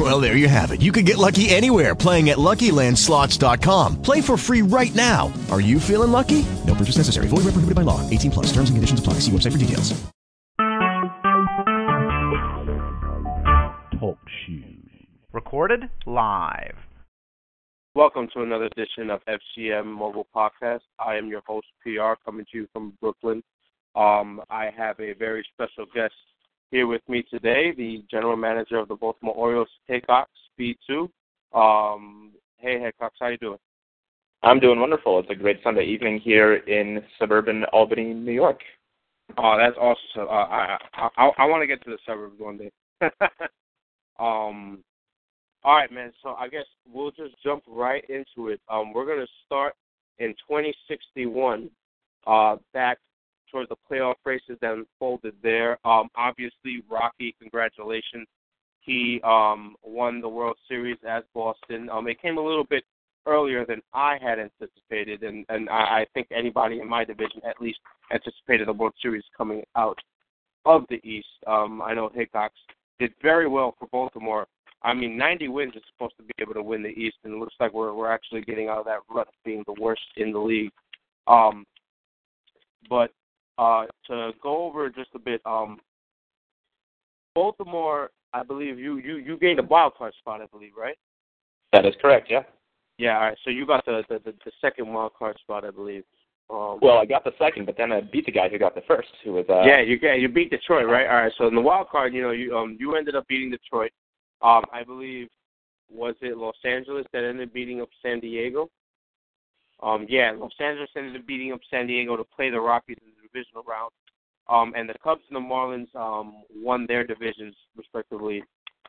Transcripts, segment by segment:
Well, there you have it. You can get lucky anywhere playing at LuckyLandSlots.com. Play for free right now. Are you feeling lucky? No purchase necessary. Void where prohibited by law. 18 plus. Terms and conditions apply. See website for details. Talk shoes. Recorded live. Welcome to another edition of FCM Mobile Podcast. I am your host, PR, coming to you from Brooklyn. Um, I have a very special guest here with me today, the general manager of the Baltimore Orioles, Haycox B2. Um, hey, Haycox, how you doing? I'm doing wonderful. It's a great Sunday evening here in suburban Albany, New York. Oh, that's awesome. Uh, I I, I, I want to get to the suburbs one day. um, all right, man. So I guess we'll just jump right into it. Um, we're gonna start in 2061, uh, back towards the playoff races that unfolded there. Um, obviously, Rocky, congratulations. He um won the World Series as Boston. Um, it came a little bit earlier than I had anticipated, and and I, I think anybody in my division at least anticipated the World Series coming out of the East. Um, I know Hickox did very well for Baltimore I mean, 90 wins is supposed to be able to win the East, and it looks like we're we're actually getting out of that rut being the worst in the league. Um, but uh, to go over just a bit, um, Baltimore, I believe you you you gained a wild card spot, I believe, right? That is correct. Yeah. Yeah. All right. So you got the the, the, the second wild card spot, I believe. Um, well, I got the second, but then I beat the guy who got the first, who was. Uh, yeah, you yeah, you beat Detroit, right? All right. So in the wild card, you know, you um you ended up beating Detroit. Um, I believe was it Los Angeles that ended up beating up San Diego. Um, yeah, Los Angeles ended up beating up San Diego to play the Rockies in divisional round. Um, and the Cubs and the Marlins um, won their divisions respectively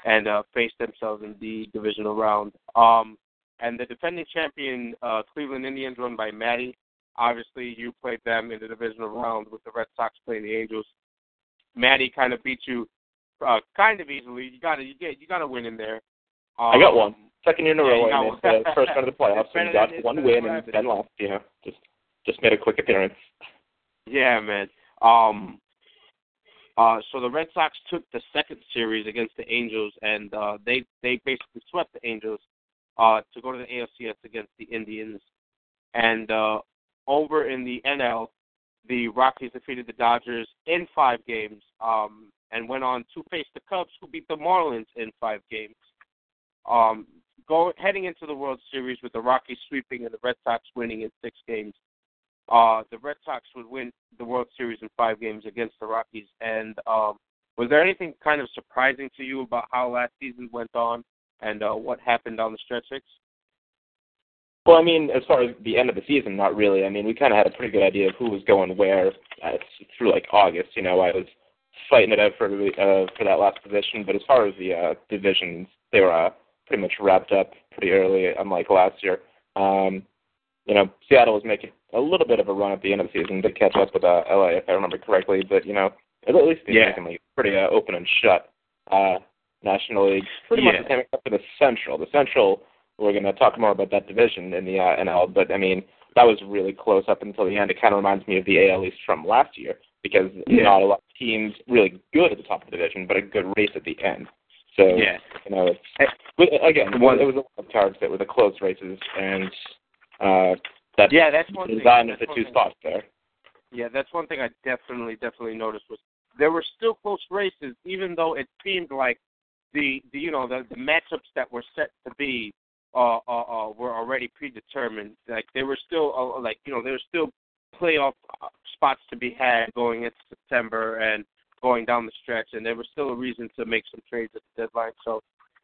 and uh, faced themselves in the divisional round. Um, and the defending champion uh, Cleveland Indians, run by Matty. Obviously, you played them in the divisional round with the Red Sox playing the Angels. Matty kind of beat you uh, kind of easily. You got to you get you got to win in there. Um, I got one. Second year in a yeah, row, you I missed the first round of the playoffs, and got one win and then lost. Know, just just made a quick appearance. Yeah, man. Um. Uh, so the Red Sox took the second series against the Angels, and uh, they they basically swept the Angels uh, to go to the ALCS against the Indians. And uh, over in the NL, the Rockies defeated the Dodgers in five games. Um, and went on to face the Cubs, who beat the Marlins in five games. Um, go heading into the World Series with the Rockies sweeping and the Red Sox winning in six games. Uh, the Red Sox would win the World Series in five games against the Rockies. And um, was there anything kind of surprising to you about how last season went on and uh, what happened on the stretch six? Well, I mean, as far as the end of the season, not really. I mean, we kind of had a pretty good idea of who was going where uh, through like August. You know, I was fighting it out for uh, for that last position. But as far as the uh, divisions, they were uh, pretty much wrapped up pretty early, unlike last year. Um, you know, Seattle was making a little bit of a run at the end of the season to catch up with uh, LA, if I remember correctly. But you know, at least the yeah. American League pretty uh, open and shut. Uh, National League pretty yeah. much the same except for the Central. The Central, we're going to talk more about that division in the uh, NL. But I mean, that was really close up until the end. It kind of reminds me of the AL East from last year because yeah. not a lot of teams really good at the top of the division, but a good race at the end. So yeah. you know, it's, again, one, it was a lot of cards that were the close races, and uh, that's yeah, that's one design thing. of the two one spots there. Yeah, that's one thing I definitely, definitely noticed was there were still close races, even though it seemed like the, the you know the, the matchups that were set to be uh, uh, uh, were already predetermined. Like they were still uh, like you know there were still playoff uh, spots to be had going into September and going down the stretch, and there was still a reason to make some trades at the deadline. So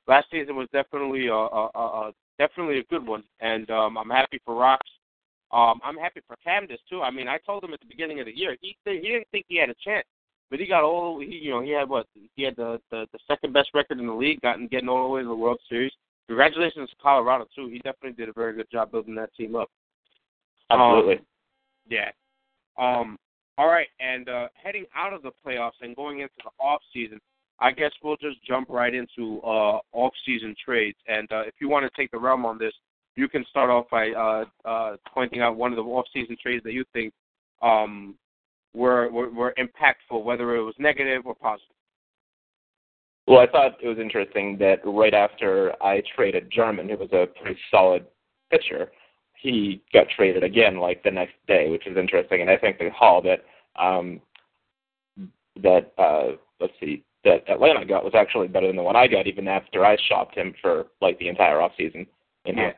last season was definitely a, a, a definitely a good one, and um, I'm happy for Rocks. Um, I'm happy for Camdis too. I mean, I told him at the beginning of the year he he didn't think he had a chance, but he got all he you know he had what he had the the, the second best record in the league, gotten getting all the way to the World Series. Congratulations to Colorado too. He definitely did a very good job building that team up. Absolutely. Um, yeah. Um, all right, and uh, heading out of the playoffs and going into the off season, I guess we'll just jump right into uh, off season trades. And uh, if you want to take the realm on this, you can start off by uh, uh, pointing out one of the off season trades that you think um, were, were were impactful, whether it was negative or positive. Well, I thought it was interesting that right after I traded Jarman, who was a pretty solid pitcher, he got traded again like the next day, which is interesting. And I think the haul that um, that uh, let's see that Atlanta got was actually better than the one I got, even after I shopped him for like the entire off season. You know,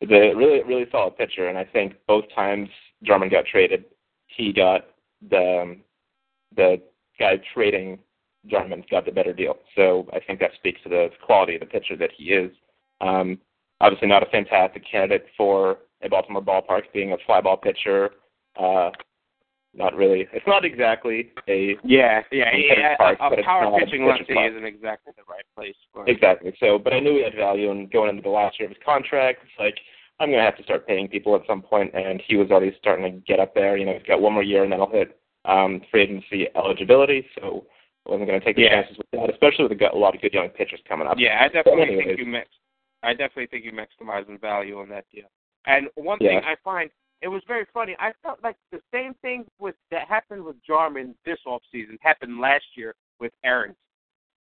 yeah. the really really solid pitcher, and I think both times Jarman got traded, he got the um, the guy trading Jarman got the better deal. So I think that speaks to the quality of the pitcher that he is. Um, obviously, not a fantastic candidate for a Baltimore ballpark, being a fly ball pitcher. Uh, not really. It's not exactly a yeah yeah yeah. Park, a, a power pitching lefty isn't exactly the right place for. Exactly. So, but I knew he had value, and going into the last year of his contract, it's like I'm going to have to start paying people at some point, and he was already starting to get up there. You know, he's got one more year, and then he'll hit um, free agency eligibility. So, I wasn't going to take the yeah. chances with that, especially with a, lot of good young pitchers coming up. Yeah, I definitely think you mix. I definitely think you maximizing value on that deal. And one yeah. thing I find it was very funny. I felt like the same thing with that happened with Jarman this off season happened last year with Aaron,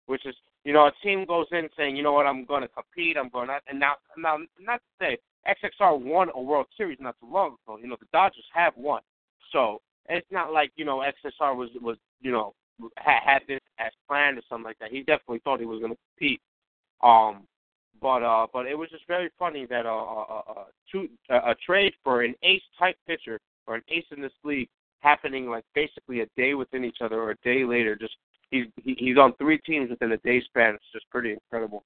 which is you know a team goes in saying you know what I'm going to compete, I'm going to and now now not to say XXR won a World Series not too long ago. You know the Dodgers have won, so it's not like you know XXR was was you know had, had this as planned or something like that. He definitely thought he was going to compete. Um, but uh, but it was just very funny that uh, uh, uh, uh two, uh, a trade for an ace type pitcher or an ace in this league happening like basically a day within each other or a day later. Just he's he, he's on three teams within a day span. It's just pretty incredible.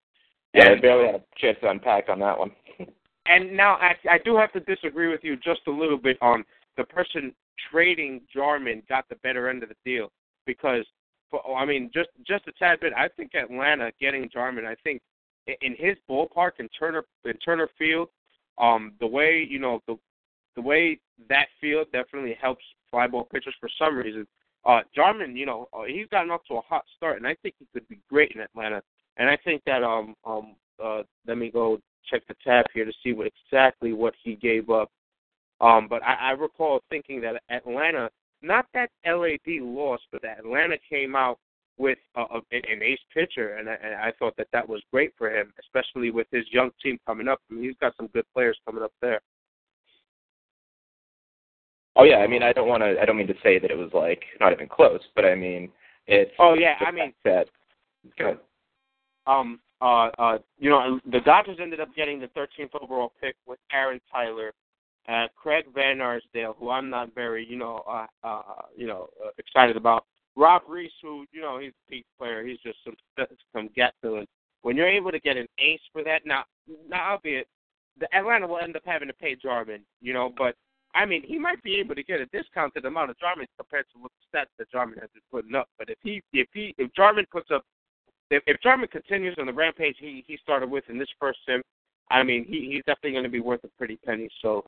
Yeah, and, I barely had a chance to unpack on that one. and now I, I do have to disagree with you just a little bit on the person trading Jarman got the better end of the deal because for, I mean just just a tad bit. I think Atlanta getting Jarman. I think in his ballpark in Turner in Turner Field, um, the way you know the the way that field definitely helps fly ball pitchers for some reason. Uh, Jarman, you know, uh, he's gotten off to a hot start, and I think he could be great in Atlanta. And I think that um um uh let me go check the tab here to see what exactly what he gave up. Um, but I, I recall thinking that Atlanta, not that LAD lost, but that Atlanta came out with a, a, an ace pitcher, and I, and I thought that that was great for him, especially with his young team coming up. I mean, he's got some good players coming up there. Oh yeah, I mean, I don't want to. I don't mean to say that it was like not even close, but I mean, it's. Oh yeah, I mean that. Good. Um. Uh. Uh. You know, the Dodgers ended up getting the 13th overall pick with Aaron Tyler, uh, Craig Van Arsdale, who I'm not very, you know, uh, uh, you know, uh, excited about. Rob Reese, who you know he's a peak player, he's just some some get feeling. When you're able to get an ace for that, now, now albeit the Atlanta will end up having to pay Jarman, you know, but I mean he might be able to get a discounted amount of Jarman compared to what the stats that Jarman has been putting up. But if he if he if Jarman puts up if, if Jarman continues on the rampage he he started with in this first sim, I mean he he's definitely going to be worth a pretty penny. So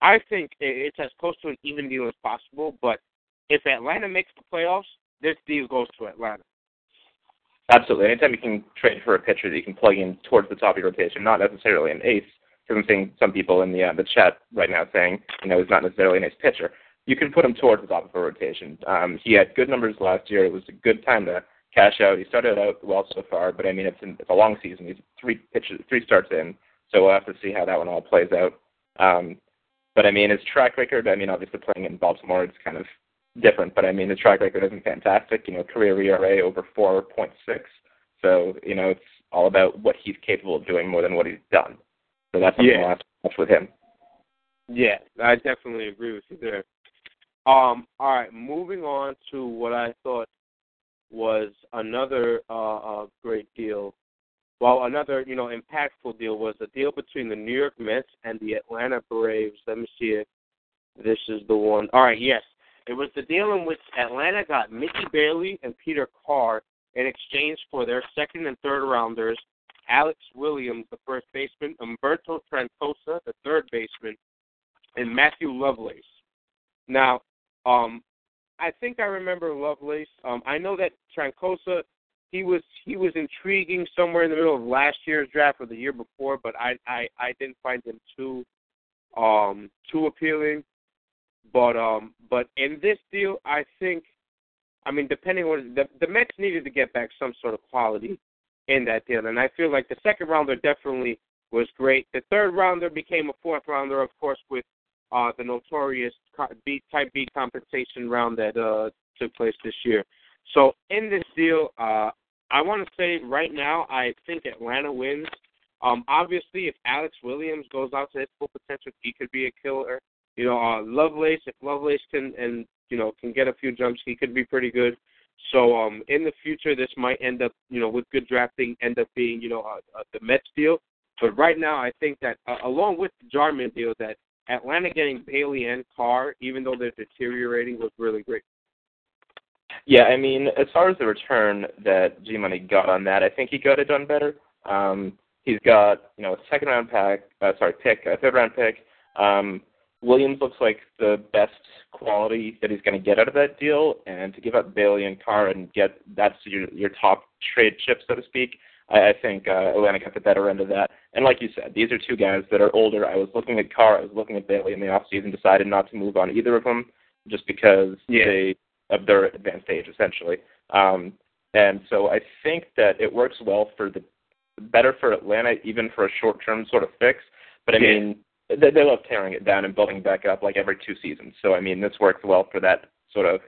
I think it's as close to an even deal as possible. But if Atlanta makes the playoffs, this deal goes to Atlanta. Absolutely. Anytime you can trade for a pitcher that you can plug in towards the top of your rotation, not necessarily an ace, because I'm seeing some people in the uh, the chat right now saying, you know, he's not necessarily an ace pitcher. You can put him towards the top of a rotation. Um, he had good numbers last year. It was a good time to cash out. He started out well so far, but I mean, it's, an, it's a long season. He's three pitches, three starts in, so we'll have to see how that one all plays out. Um, but I mean, his track record. I mean, obviously playing in Baltimore, it's kind of different, but I mean, the track record isn't fantastic. You know, career ERA over 4.6. So, you know, it's all about what he's capable of doing more than what he's done. So that's something yeah. we'll have to watch with him. Yeah, I definitely agree with you there. Um, all right, moving on to what I thought was another uh, uh, great deal. Well, another you know impactful deal was a deal between the New York Mets and the Atlanta Braves. Let me see if this is the one. All right, yes, it was the deal in which Atlanta got Mickey Bailey and Peter Carr in exchange for their second and third rounders, Alex Williams, the first baseman, Umberto Trancosa, the third baseman, and Matthew Lovelace. Now, um, I think I remember Lovelace. Um, I know that Trincoso, he was he was intriguing somewhere in the middle of last year's draft or the year before, but I I I didn't find him too um too appealing. But um but in this deal, I think, I mean, depending on the the Mets needed to get back some sort of quality in that deal, and I feel like the second rounder definitely was great. The third rounder became a fourth rounder, of course, with uh, the notorious B, Type B compensation round that uh, took place this year. So in this deal, uh, I want to say right now, I think Atlanta wins. Um, obviously, if Alex Williams goes out to his full potential, he could be a killer. You know, uh, Lovelace, if Lovelace can and you know can get a few jumps, he could be pretty good. So um, in the future, this might end up, you know, with good drafting, end up being, you know, uh, uh, the Mets deal. But right now, I think that uh, along with the Jarman deal, that Atlanta getting Bailey and Carr, even though they're deteriorating, was really great. Yeah, I mean, as far as the return that G Money got on that, I think he could have done better. Um, he's got, you know, a second round pack, uh, sorry, pick, a third round pick. Um, Williams looks like the best quality that he's going to get out of that deal, and to give up Bailey and Carr and get that's your your top trade chip, so to speak. I, I think uh, Atlanta got the better end of that. And like you said, these are two guys that are older. I was looking at Carr, I was looking at Bailey in the off season, decided not to move on either of them just because yeah. they of their advanced age, essentially. Um, and so I think that it works well for the better for Atlanta, even for a short term sort of fix. But I Yeah. mean, they, they love tearing it down and building back up like every two seasons. So I mean, this works well for that sort of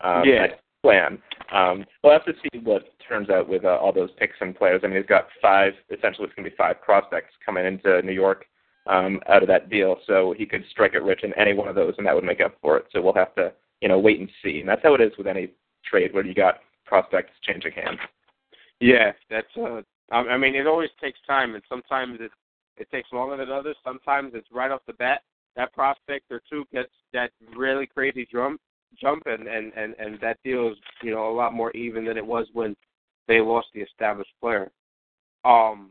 um, Yeah. plan. Um, we'll have to see what turns out with uh, all those picks and players. I mean, he's got five. Essentially, it's going to be five prospects coming into New York um, out of that deal. So he could strike it rich in any one of those, and that would make up for it. So we'll have to, you know, wait and see. And that's how it is with any trade where you got prospects changing hands. Yeah, that's. Uh, I I mean, it always takes time, and sometimes it it takes longer than others. Sometimes it's right off the bat that prospect or two gets that really crazy jump, jump, and and and and that deal is you know a lot more even than it was when they lost the established player. Um,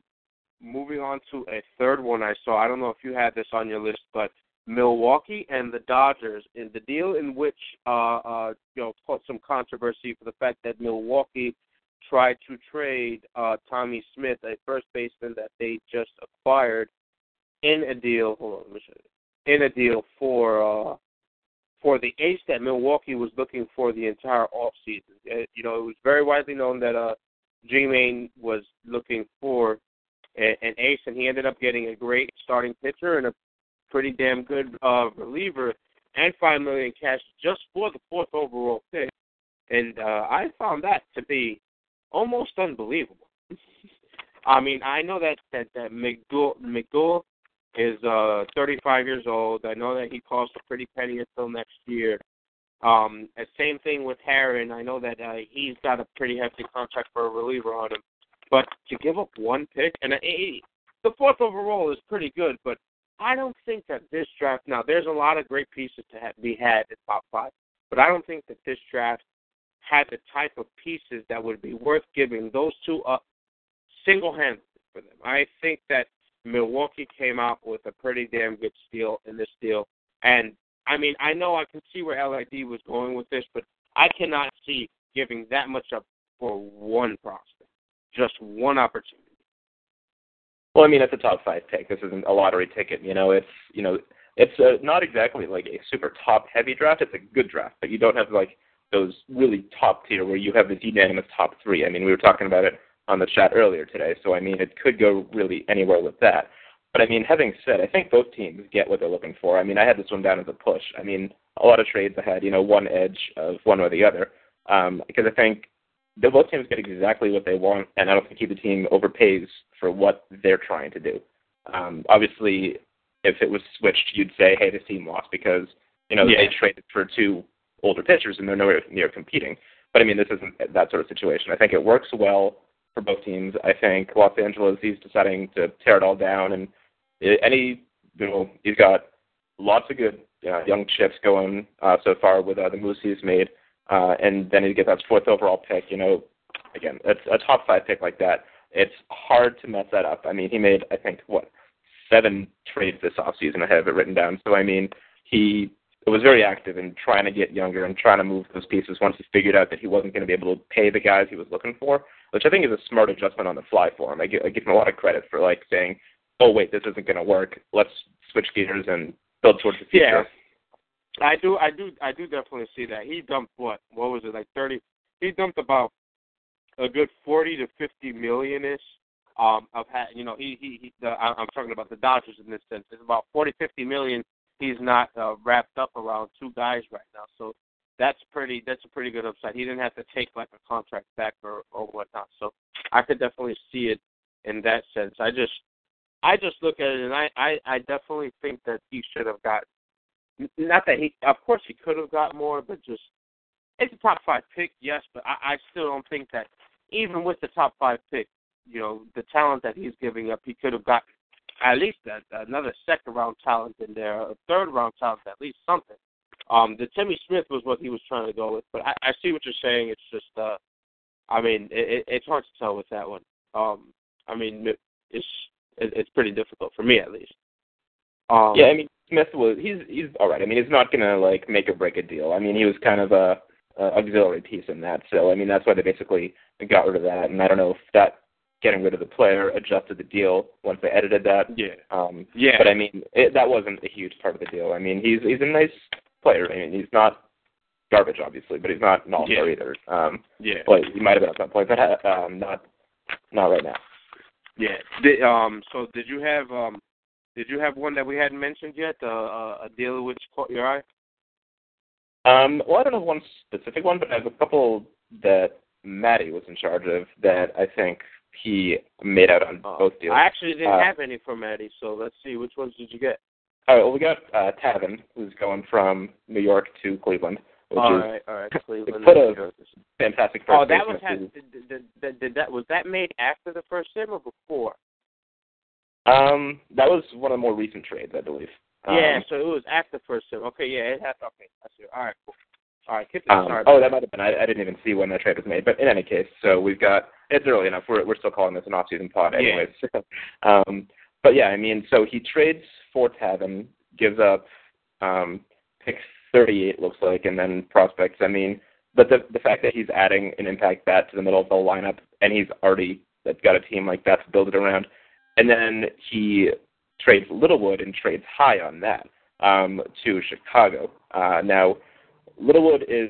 moving on to a third one I saw. I don't know if you had this on your list, but Milwaukee and the Dodgers in the deal in which uh uh you know caused some controversy for the fact that Milwaukee tried to trade uh Tommy Smith, a first baseman that they just acquired in a deal hold on. In a deal for uh for the ace that Milwaukee was looking for the entire off season. Uh, you know, it was very widely known that uh G Main was looking for a, an ace and he ended up getting a great starting pitcher and a pretty damn good uh reliever and five million cash just for the fourth overall pick. And uh I found that to be almost unbelievable. I mean, I know that that that McGill is uh 35 years old. I know that he costs a pretty penny until next year. Um, same thing with Harron. I know that uh, he's got a pretty hefty contract for a reliever on him. But to give up one pick and uh, he, the fourth overall is pretty good, but I don't think that this draft. Now, there's a lot of great pieces to have, be had in top five, but I don't think that this draft had the type of pieces that would be worth giving those two up single-handedly for them. I think that Milwaukee came out with a pretty damn good steal in this deal, and I mean, I know I can see where LID was going with this, but I cannot see giving that much up for one prospect, just one opportunity. Well, I mean, it's a top five pick. This isn't a lottery ticket. You know, it's you know, it's uh not exactly like a super top heavy draft. It's a good draft, but you don't have like those really top tier where you have this unanimous top three. I mean, we were talking about it on the chat earlier today, so I mean, it could go really anywhere with that. But I mean, having said, I think both teams get what they're looking for. I mean, I had this one down as a push. I mean, a lot of trades I had, you know, one edge of one or the other, um, because I think the both teams get exactly what they want, and I don't think either team overpays for what they're trying to do. Um, obviously, if it was switched, you'd say, hey, this team lost because you know Yeah. they traded for two older pitchers and they're nowhere near competing. But I mean, this isn't that sort of situation. I think it works well for both teams. I think Los Angeles he's deciding to tear it all down, and any you know he's got lots of good uh, young chips going uh, so far with uh, the moves he's made, uh, and then he gets that fourth overall pick. You know, again, it's a top five pick like that. It's hard to mess that up. I mean, he made I think what seven trades this offseason. I have it written down. So I mean, he was very active in trying to get younger and trying to move those pieces once he figured out that he wasn't going to be able to pay the guys he was looking for, which I think is a smart adjustment on the fly for him. I give, I give him a lot of credit for like saying, "Oh wait, this isn't going to work. Let's switch gears and build towards the future." Yeah. I do, I do, I do definitely see that. He dumped what? What was it like thirty? He dumped about a good forty to fifty million ish. Um, of had you know he he, he the, I'm talking about the Dodgers in this sense. It's about forty fifty million. He's not uh, wrapped up around two guys right now, so that's pretty. That's a pretty good upside. He didn't have to take like a contract back or or whatnot. So I could definitely see it in that sense. I just I just look at it and I I, I definitely think that he should have got. Not that he, of course, he could have got more, but just it's a top five pick, yes, but I, I still don't think that even with the top five pick, you know, the talent that he's giving up, he could have got at least a, another second round talent in there, a third round talent, at least something. Um, the Timmy Smith was what he was trying to go with, but I, I see what you're saying. It's just, uh, I mean, it, it's hard to tell with that one. Um, I mean, it's it, it's pretty difficult for me at least. Um, yeah, I mean, Smith was he's he's all right. I mean, he's not gonna like make or break a deal. I mean, he was kind of a, a auxiliary piece in that. So I mean, that's why they basically got rid of that. And I don't know if that getting rid of the player adjusted the deal once they edited that. Yeah. Um, yeah. But I mean, it, that wasn't a huge part of the deal. I mean, he's he's a nice player. I mean, he's not garbage, obviously, but he's not an all-star Yeah. either. Um, yeah. well, he might have been at some point, but uh, um, not not right now. Yeah. Did, um. So did you have um, did you have one that we hadn't mentioned yet? Uh, uh, a deal which caught your eye? Um, well, I don't have one specific one, but I have a couple that Maddie was in charge of that I think he made out on both deals. I actually didn't Uh, have any from Eddie, so let's see which ones did you get. All right, well, we got uh, Tavin, who's going from New York to Cleveland, which All is right, all right, Cleveland. put a fantastic first oh, that was had, did, did, did, did that was that made after the first sim or before? Um, that was one of the more recent trades, I believe. Um, yeah, so it was after the first sim. Okay, yeah, it had. Okay, I see. All right, cool. All right, keep. Um, sorry. oh, that might have been. I, I didn't even see when that trade was made. But in any case, so we've got. It's early enough. We're we're still calling this an off-season pod, Yeah. anyways. um, but yeah, I mean, so he trades for Tavin, gives up um, pick 38, looks like, and then prospects. I mean, but the the fact that he's adding an impact bat to the middle of the lineup, and he's already that's got a team like that to build it around, and then he trades Littlewood and trades high on that um, to Chicago. Uh, now, Littlewood is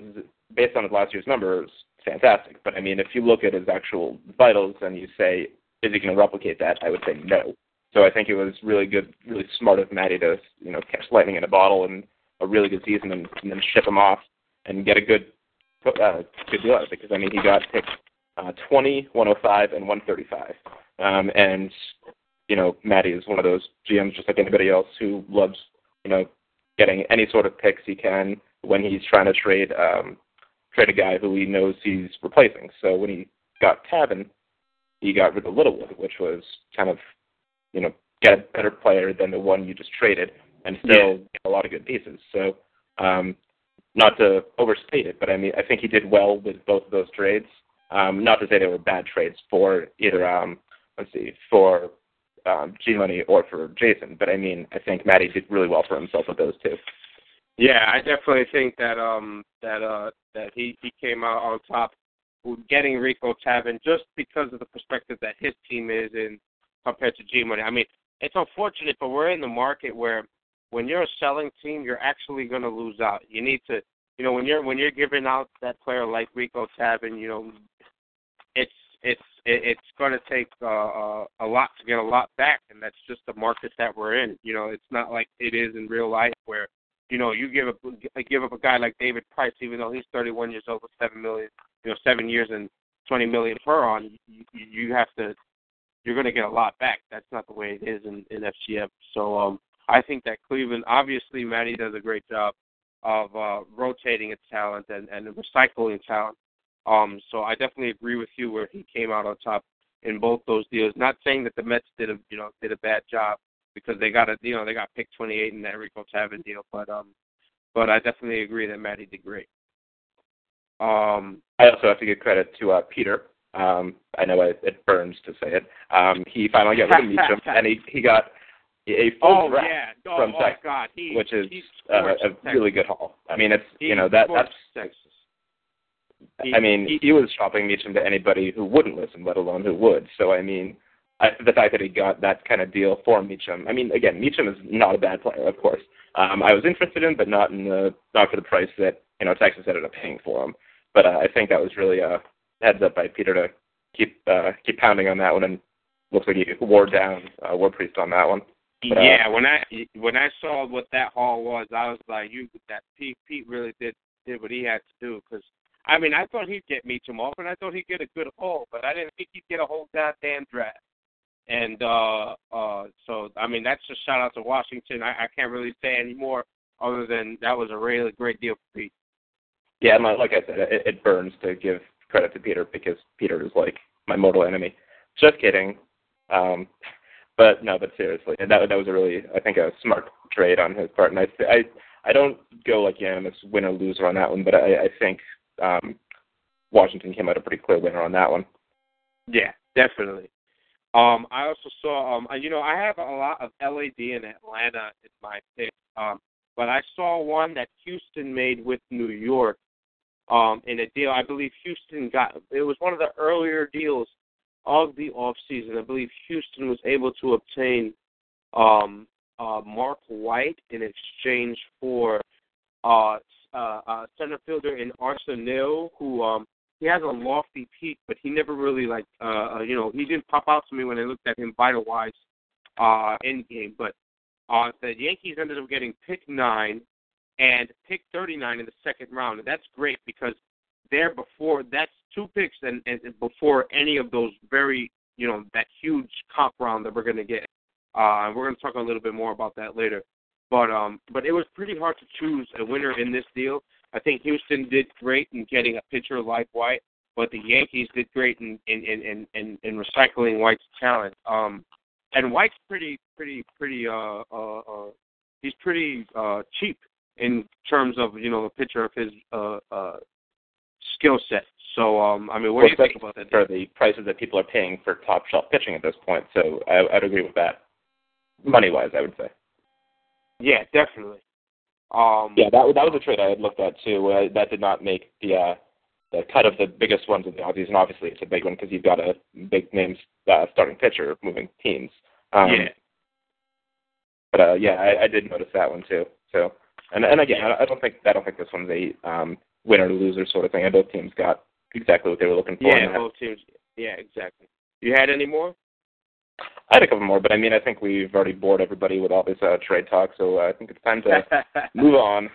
based on his last year's numbers fantastic, but I mean, if you look at his actual vitals and you say, is he going to replicate that? I would say no. So I think it was really good, really smart of Maddie to you know catch lightning in a bottle and a really good season and, and then ship him off and get a good uh, good deal out of it because I mean he got picked uh, 20, 105, and 135, um, and you know Maddie is one of those GMs just like anybody else who loves you know getting any sort of picks he can when he's trying to trade um, trade a guy who he knows he's replacing. So when he got Tavin, he got rid of Littlewood, which was kind of you know get a better player than the one you just traded and still get a lot of good pieces. So um, not to overstate it, but I mean I think he did well with both of those trades. Um, not to say they were bad trades for either um, let's see for um, G Money or for Jason, but I mean I think Matty did really well for himself with those two. Yeah, I definitely think that um that uh that he he came out on top with getting Rico Tavin just because of the perspective that his team is in compared to G Money. I mean, it's unfortunate, but we're in the market where when you're a selling team, you're actually going to lose out. You need to, you know, when you're when you're giving out that player like Rico Tavin, you know, it's it's it's going to take uh, uh, a lot to get a lot back, and that's just the market that we're in. You know, it's not like it is in real life where you know you give up give up a guy like David Price, even though he's 31 years old with seven million, you know, seven years and 20 million per on. You, you have to you're going to get a lot back. That's not the way it is in, in FGM. So um, I think that Cleveland, obviously, Matty does a great job of uh, rotating its talent and, and recycling talent. Um, so I definitely agree with you where he came out on top in both those deals. Not saying that the Mets did a you know did a bad job because they got a you know they got picked 28 in that Rico Tavin deal, but um, but I definitely agree that Matty did great. Um, I also have to give credit to uh, Peter. Um, I know it, it burns to say it. Um, he finally got rid of Meacham, and he he got a full Oh draft yeah. Oh, from oh Texas, God, he which is uh, a Texas. really good haul. I mean, it's He you know that that's Texas. He- I mean, he- he, was shopping Meacham to anybody who wouldn't listen, let alone who would. So I mean, I, the fact that he got that kind of deal for Meacham. I mean, again, Meacham is not a bad player, of course. Um, I was interested in, but not in the not for the price that you know Texas ended up paying for him. But uh, I think that was really a heads up by Peter to keep uh, keep pounding on that one, and looks like he wore down uh, War Priest on that one. But, uh, yeah, when I when I saw what that haul was, I was like, "You that Pete Pete really did did what he had to do." Because I mean, I thought he'd get Meacham off, and I thought he'd get a good haul, but I didn't think he'd get a whole goddamn draft. And uh uh so I mean, that's a shout out to Washington. I, I can't really say any more other than that was a really great deal for Pete. Yeah, and like I said, it, it burns to give credit to Peter because Peter is like my mortal enemy. Just kidding. Um, but no, but seriously, that that was a really, I think, a smart trade on his part. And I, I, I don't go like unanimous winner loser on that one, but I, I think um, Washington came out a pretty clear winner on that one. Yeah, definitely. Um, I also saw, um, you know, I have a lot of LAD and Atlanta in my pick, um, but I saw one that Houston made with New York um, in a deal. I believe Houston got it was one of the earlier deals of the off season. I believe Houston was able to obtain um, uh, Mark White in exchange for uh, uh, uh, center fielder in Arsenio, who um, he has a lofty peak, but he never really like uh, uh you know he didn't pop out to me when I looked at him vital wise uh in game. But uh the Yankees ended up getting pick nine and pick thirty nine in the second round, and that's great because they're before that's two picks and, and before any of those very you know that huge comp round that we're to get. Uh, and we're going to talk a little bit more about that later. But um, but it was pretty hard to choose a winner in this deal. I think Houston did great in getting a pitcher like White, but the Yankees did great in in in in, in recycling White's talent. Um, and White's pretty pretty pretty uh uh, uh he's pretty uh cheap in terms of you know the pitcher of his uh uh skill set. So um, I mean, what do you think about that? For the prices that people are paying for top shelf pitching at this point, so I, I'd agree with that. Money wise, I would say. Yeah, definitely. Um, Yeah, that that was a trade I had looked at too. Uh, that did not make the uh, the cut of the biggest ones in the offseason. Obviously, it's a big one because you've got a big name uh, starting pitcher moving teams. Um, yeah. But uh, yeah, I, I did notice that one too. So, and and again, I, I don't think I don't think this one's a um, winner or loser sort of thing. I both teams got exactly what they were looking for. Yeah, both teams. Yeah, exactly. You had any more? I had a couple more, but I mean, I think we've already bored everybody with all this uh, trade talk, so uh, I think it's time to move on.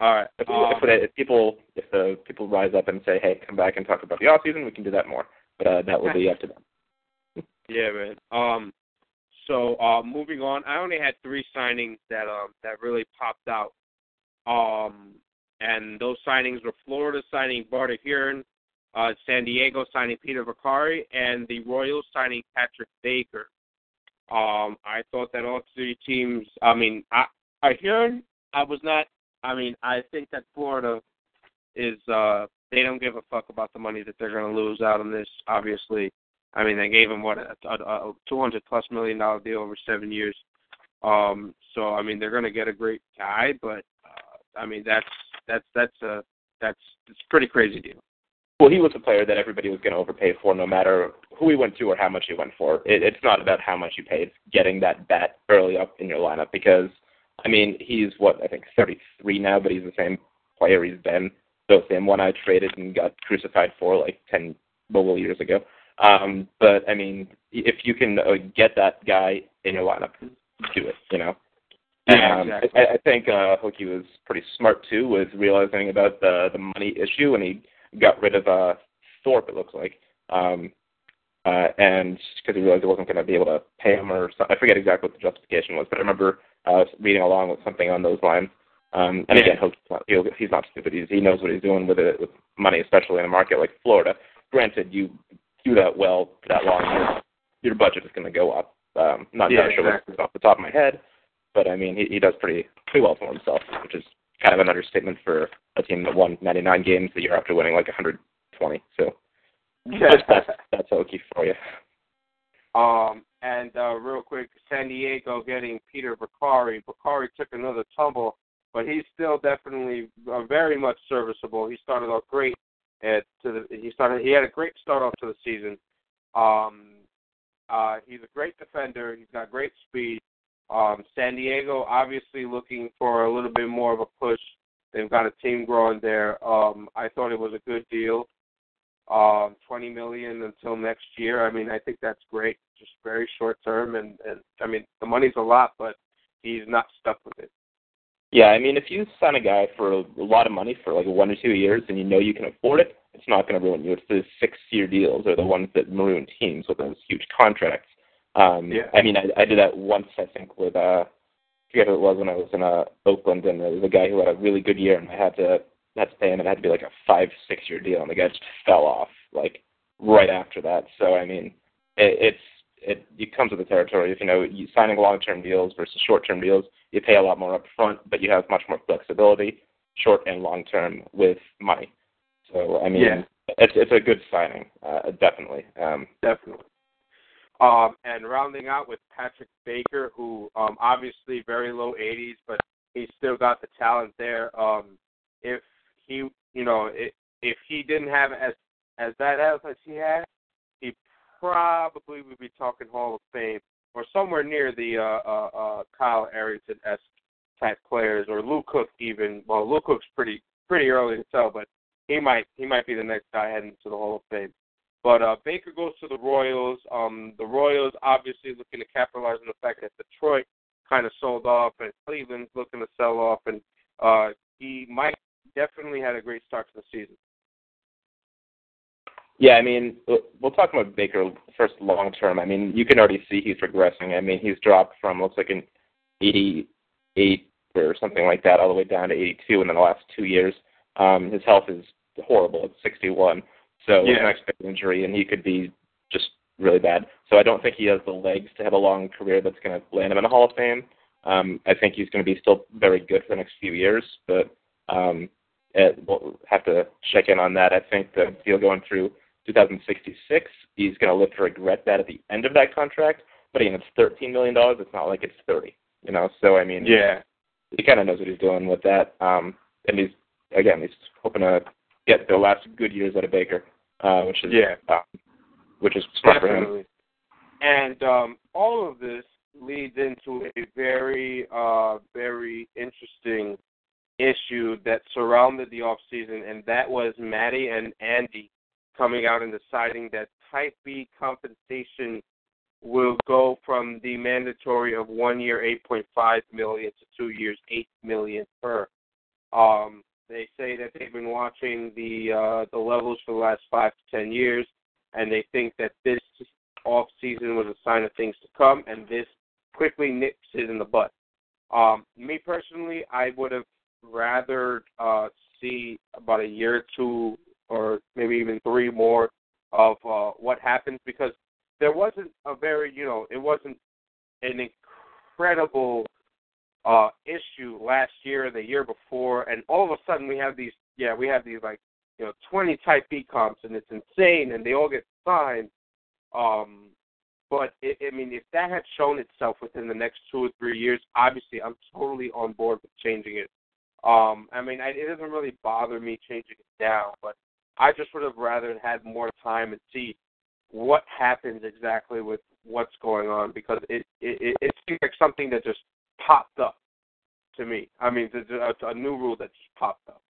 All right. If, Um, if, if people if the people rise up and say, "Hey, come back and talk about the off season," we can do that more. But uh, that will be up to them. Yeah, man. Um, so uh, moving on, I only had three signings that um that really popped out. Um, and those signings were Florida signing Barter Hearn, uh, San Diego signing Peter Vicari, and the Royals signing Patrick Baker. Um, I thought that all three teams. I mean, I I Hearn, I was not. I mean, I think that Florida is. uh They don't give a fuck about the money that they're going to lose out on this. Obviously, I mean, they gave him what a, a, a 200 plus million dollar deal over seven years. Um, so I mean, they're going to get a great guy, but uh, I mean, that's that's that's a that's it's a pretty crazy deal. Well, he was a player that everybody was going to overpay for, no matter who he went to or how much he went for. It, it's not about how much you paid. Getting that bat early up in your lineup because, I mean, he's what I think 33 now, but he's the same player he's been. The same one I traded and got crucified for like 10 mobile years ago. Um, but I mean, if you can uh, get that guy in your lineup, do it. You know. Yeah, um, exactly. I, I think uh, Hokie was pretty smart too, with realizing about the the money issue, and he got rid of uh, Thorpe. It looks like, um, uh, and because he realized he wasn't going to be able to pay him, or so, I forget exactly what the justification was, but I remember uh, reading along with something on those lines. Um, and again, not, he'll, he's not stupid. He's, he knows what he's doing with it, with money, especially in a market like Florida. Granted, you do that well for that long, your, your budget is going to go up. Um, not Yeah, sure exactly. off the top of my head, but I mean, he, he does pretty pretty well for himself, which is kind of an understatement for a team that won 99 games the year after winning like 120. So that's that's, that's Hokie for you. Um, and uh, real quick, San Diego getting Peter Vicari. Vicari took another tumble, but he's still definitely uh, very much serviceable. He started off great at to the he started he had a great start off to the season. Um, uh, he's a great defender. He's got great speed. Um, San Diego obviously looking for a little bit more of a push. They've got a team growing there. Um, I thought it was a good deal. Um, twenty million until next year. I mean, I think that's great. Just very short term, and and I mean the money's a lot, but he's not stuck with it. Yeah, I mean, if you sign a guy for a lot of money for like one or two years, and you know you can afford it, it's not going to ruin you. It's the six-year deals or the ones that maroon teams with those huge contracts. Um, Yeah. I mean, I, I did that once, I think, with uh, I forget who it was when I was in uh, Oakland, and there was a guy who had a really good year, and I had to had to pay him. It had to be like a five, six-year deal, and the guy just fell off like right after that. So I mean, it, it's it it comes with the territory. If you know you signing long-term deals versus short-term deals, you pay a lot more up front, but you have much more flexibility, short and long-term, with money. So I mean, Yeah. it's it's a good signing, uh, definitely. Um, Definitely. Um, and rounding out with Patrick Baker, who um, obviously very low 80s, but he's still got the talent there. Um, if he, you know, if, if he didn't have as as that as he had, he probably would be talking Hall of Fame or somewhere near the uh, uh, uh, Kyle Arrington esque type players or Lou Cook even. Well, Lou Cook's pretty pretty early to tell, but he might he might be the next guy heading to the Hall of Fame. But uh, Baker goes to the Royals. Um, the Royals obviously looking to capitalize on the fact that Detroit kind of sold off, and Cleveland's looking to sell off, and uh, he might definitely had a great start to the season. Yeah, I mean, we'll- talk about Baker first long term. I mean, you can already see he's regressing. I mean, he's dropped from looks like an 88 or something like that all the way down to 82 in the last two years. Um, his health is horrible. It's 61. So Yeah. an unexpected injury, and he could be just really bad. So I don't think he has the legs to have a long career that's going to land him in the Hall of Fame. Um, I think he's going to be still very good for the next few years, but um, it, we'll have to check in on that. I think the deal going through 2066, he's going to live to regret that at the end of that contract. But again, it's 13 million dollars. It's not like it's 30. You know, so I mean, Yeah, he kind of knows what he's doing with that. Um, and he's again, he's hoping to get the last good years out of Baker, uh, which is Yeah. uh, which is smart for him. definitely. And um, all of this leads into a very, uh, very interesting issue that surrounded the off season, and that was Maddie and Andy coming out and deciding that Type B compensation will go from the mandatory of one year, eight point five million, to two years, eight million per. Um, they say that they've been watching the uh, the levels for the last five to ten years, and they think that this off season was a sign of things to come, and this quickly nips it in the butt. Um, me personally, I would have rather uh, see about a year or two, or maybe even three more of uh, what happens because there wasn't a very, you know, it wasn't an incredible uh, issue last year, the year before, and all of a sudden we have these, yeah, we have these like, you know, 20 Type B comps, and it's insane, and they all get signed. Um, but it, I mean, if that had shown itself within the next two or three years, obviously I'm totally on board with changing it. Um, I mean, I, it doesn't really bother me changing it now, but I just would have rather had more time and see what happens exactly with what's going on because it it, it, it seems like something that just popped up to me. I mean, it's a, new rule that just popped up.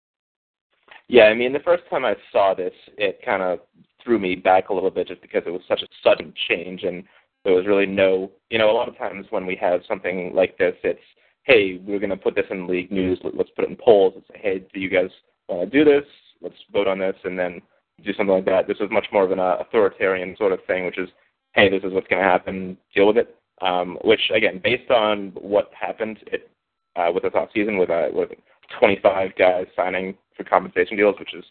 Yeah, I mean, the first time I saw this, it kind of threw me back a little bit just because it was such a sudden change and there was really no, you know, a lot of times when we have something like this, it's, hey, we're going to put this in league news, let- let's put it in polls and say, hey, do you guys want to do this? Let's vote on this and then do something like that. This was much more of an uh, authoritarian sort of thing, which is, hey, this is what's going to happen, deal with it. Um, which, again, based on what happened it, uh, with this off season with, uh, with 25 guys signing for compensation deals, which is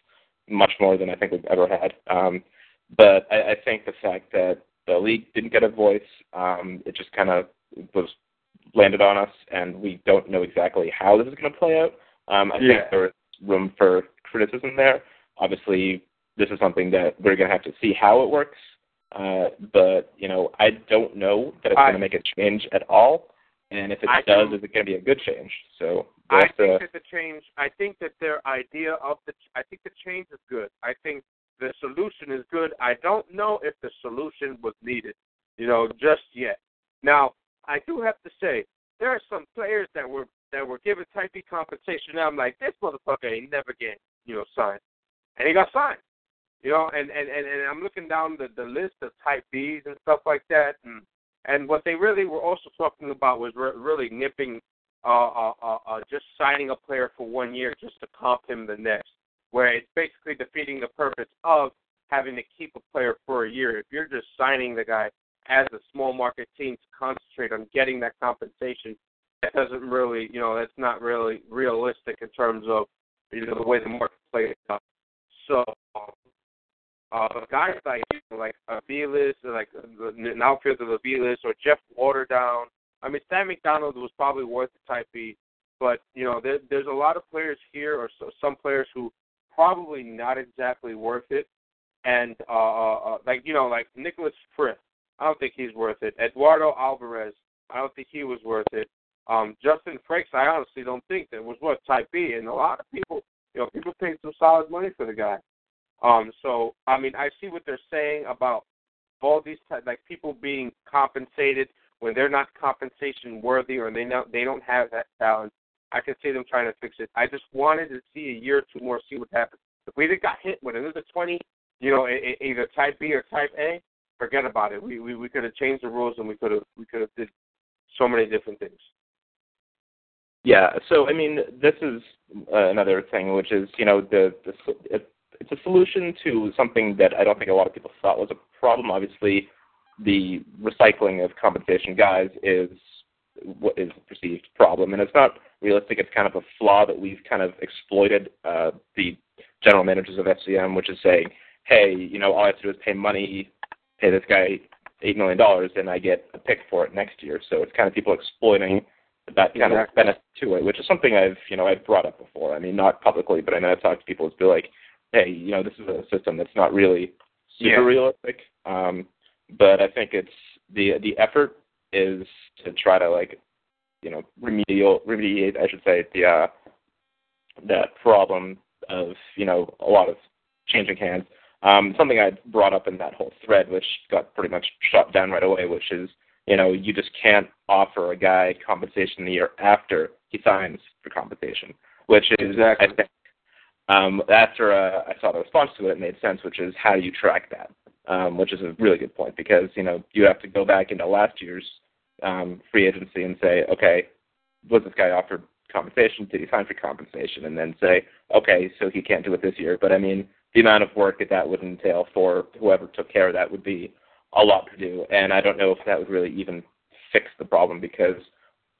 much more than I think we've ever had. Um, but I, I think the fact that the league didn't get a voice, um, it just kind of was landed on us, and we don't know exactly how this is going to play out. Um, I Yeah. think there is room for criticism there. Obviously, this is something that we're going to have to see how it works. Uh, but you know, I don't know that it's going to make a change at all. And if it I does, do- is it going to be a good change? So I think uh, that the change. I think that their idea of the. I think the change is good. I think the solution is good. I don't know if the solution was needed, you know, just yet. Now, I do have to say there are some players that were that were given type B compensation. Now I'm like, this motherfucker ain't never getting, you know, signed, and he got signed. You know, and and and, and I'm looking down the the list of type Bs and stuff like that, and and what they really were also talking about was re- really nipping, uh, uh, uh, uh, just signing a player for one year just to comp him the next, where it's basically defeating the purpose of having to keep a player for a year. If you're just signing the guy as a small market team to concentrate on getting that compensation, that doesn't really, you know, that's not really realistic in terms of, you know, the way the market plays out. So, uh, guys like like Aviles, like an outfielder Aviles or Jeff Waterdown. I mean, Sam McDonald was probably worth the type B, but you know, there, there's a lot of players here, or so, some players who probably not exactly worth it. And uh, uh, uh, like you know, like Nicholas Frith, I don't think he's worth it. Eduardo Alvarez, I don't think he was worth it. Um, Justin Frakes, I honestly don't think that was worth type B. And a lot of people, you know, people paid some solid money for the guy. Um, so I mean, I see what they're saying about all these type, like people being compensated when they're not compensation worthy or they know they don't have that talent. I can see them trying to fix it. I just wanted to see a year or two more, see what happens. If we just got hit with another twenty, you know, either type B or type A, forget about it. We we, we could have changed the rules and we could have we could have did so many different things. Yeah. So I mean, this is uh, another thing, which is you know the, the it's a solution to something that I don't think a lot of people thought was a problem. Obviously, the recycling of compensation guys is what is a perceived problem, and it's not realistic. It's kind of a flaw that we've kind of exploited. Uh, the general managers of FCM, which is saying, hey, you know, all I have to do is pay money, pay this guy eight million dollars, and I get a pick for it next year. So it's kind of people exploiting that kind Exactly. of benefit to it, which is something I've you know I've brought up before. I mean, not publicly, but I know I've talked to people who's be like, hey, you know, this is a system that's not really super Yeah. realistic. Um, but I think it's the the effort is to try to like, you know, remedial remediate, I should say, the uh, that problem of you know a lot of changing hands. Um, something I brought up in that whole thread, which got pretty much shot down right away, which is you know you just can't offer a guy compensation the year after he signs for compensation, which is Exactly. I think um, after uh, I saw the response to it, it made sense, which is how do you track that? Um, which is a really good point because you know you have to go back into last year's um, free agency and say, okay, was this guy offered compensation? Did he sign for compensation? And then say, okay, so he can't do it this year. But I mean, the amount of work that that would entail for whoever took care of that would be a lot to do. And I don't know if that would really even fix the problem because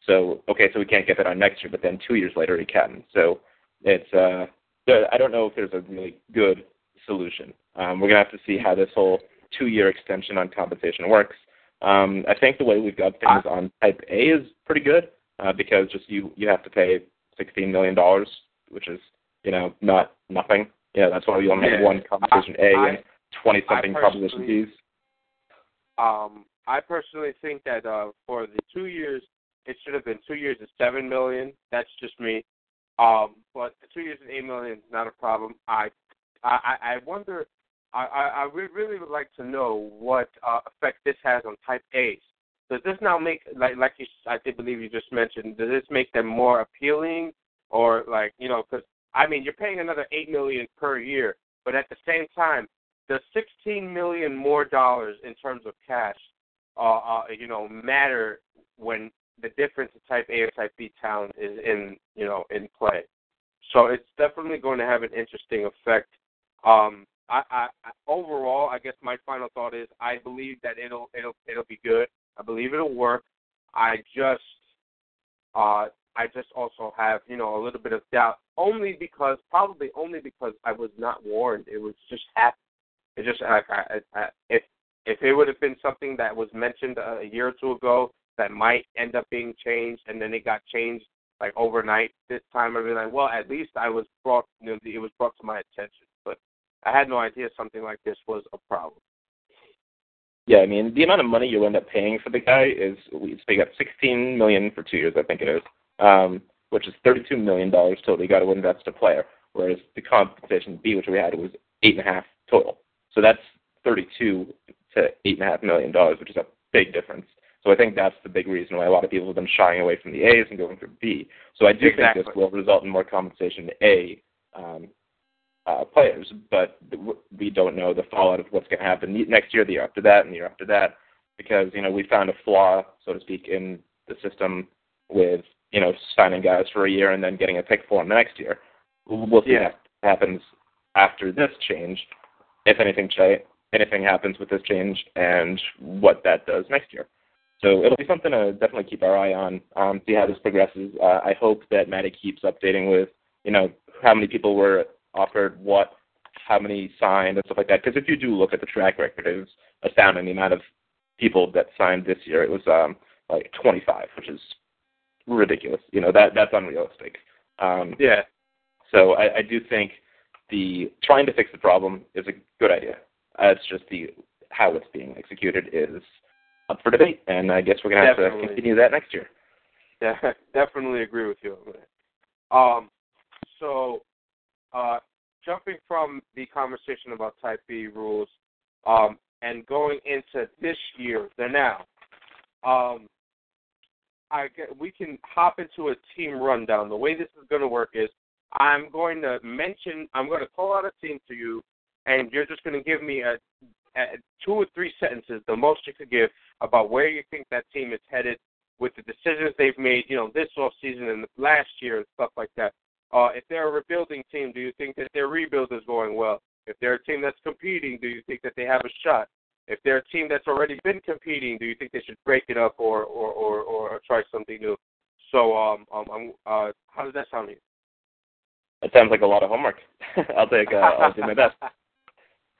so okay, so we can't get that on next year, but then two years later he can. So it's uh, I don't know if there's a really good solution. Um, we're gonna have to see how this whole two-year extension on compensation works. Um, I think the way we've got things on Type A is pretty good uh, because just you you have to pay sixteen million dollars, which is you know not nothing. Yeah, that's why we only have one compensation A I- and twenty something compensation Bs. Um, I personally think that uh, for the two years, it should have been two years of seven million. That's just me. Um, but two years at eight million is not a problem. I, I, I wonder. I, I, I really would like to know what uh, effect this has on Type A's. Does this now make like like you, I did believe you just mentioned? Does this make them more appealing, or like you know? Because I mean, you're paying another eight million per year, but at the same time, does sixteen million more dollars in terms of cash, uh, uh, you know, matter when the difference in Type A or Type B talent is in you know in play? So it's definitely going to have an interesting effect. Um, I, I, I overall, I guess my final thought is I believe that it'll it'll it'll be good. I believe it'll work. I just uh, I just also have you know a little bit of doubt, only because probably only because I was not warned. It was just happened. It just like I, I, if if it would have been something that was mentioned a year or two ago that might end up being changed, and then it got changed like overnight this time, I'd be like, well, at least I was brought, you know, it was brought to my attention. But I had no idea something like this was a problem. Yeah, I mean the amount of money you end up paying for the guy is we so got sixteen million for two years, I think it is, um, which is thirty-two million dollars total. You got to invest a player, whereas the compensation B, which we had, was eight and a half total. So that's thirty-two to eight and a half million dollars, which is a big difference. So I think that's the big reason why a lot of people have been shying away from the A's and going for B. So I do Exactly. think this will result in more compensation to A um, uh, players, but we don't know the fallout of what's going to happen next year, the year after that, and the year after that, because you know we found a flaw, so to speak, in the system with you know signing guys for a year and then getting a pick for them the next year. We'll see Yeah. what happens after this change, if anything anything happens with this change, and what that does next year. So it'll be something to definitely keep our eye on, um, see how this progresses. Uh, I hope that Matty keeps updating with, you know, how many people were offered what, how many signed, and stuff like that. Because if you do look at the track record, it was astounding the amount of people that signed this year. It was um, like 25, which is ridiculous. You know, that that's unrealistic. Um, Yeah. so I, I do think the trying to fix the problem is a good idea. Uh, it's just the how it's being executed is up for debate, and I guess we're gonna have Definitely. to continue that next year. Yeah, definitely agree with you on that. Um, so, uh, jumping from the conversation about Type B rules, um, and going into this year, the now, um, I get, we can hop into a team rundown. The way this is going to work is I'm going to mention, I'm going to call out a team to you, and you're just going to give me a, a two or three sentences, the most you could give, about where you think that team is headed with the decisions they've made, you know, this off season and last year and stuff like that. Uh, if they're a rebuilding team, do you think that their rebuild is going well? If they're a team that's competing, do you think that they have a shot? If they're a team that's already been competing, do you think they should break it up or or or, or try something new? So, um, um, um uh, how does that sound to you? It sounds like a lot of homework. I'll take. Uh, I'll do my best.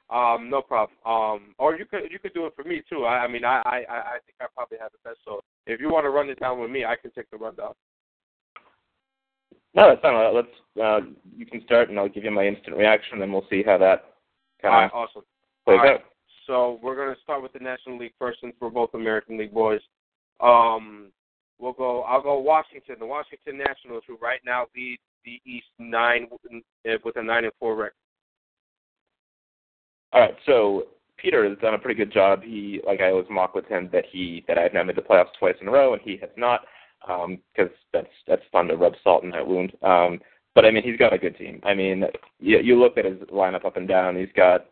Um, no problem. Um, or you could you could do it for me too. I, I mean, I, I I think I probably have the best. So if you want to run it down with me, I can take the rundown. No, that's fine. Let's. Uh, you can start, and I'll give you my instant reaction, and we'll see how that kind right, of awesome. plays right. out. So we're going to start with the National League first, since we're both American League boys. Um, we'll go. I'll go Washington. The Washington Nationals, who right now lead the East nine with a nine and four record. All right, so Peter has done a pretty good job. He, like I always mock with him that he that I've now made the playoffs twice in a row, and he has not, because that's that's fun to rub salt in that wound. Um, but I mean, he's got a good team. I mean, you, you look at his lineup up and down. He's got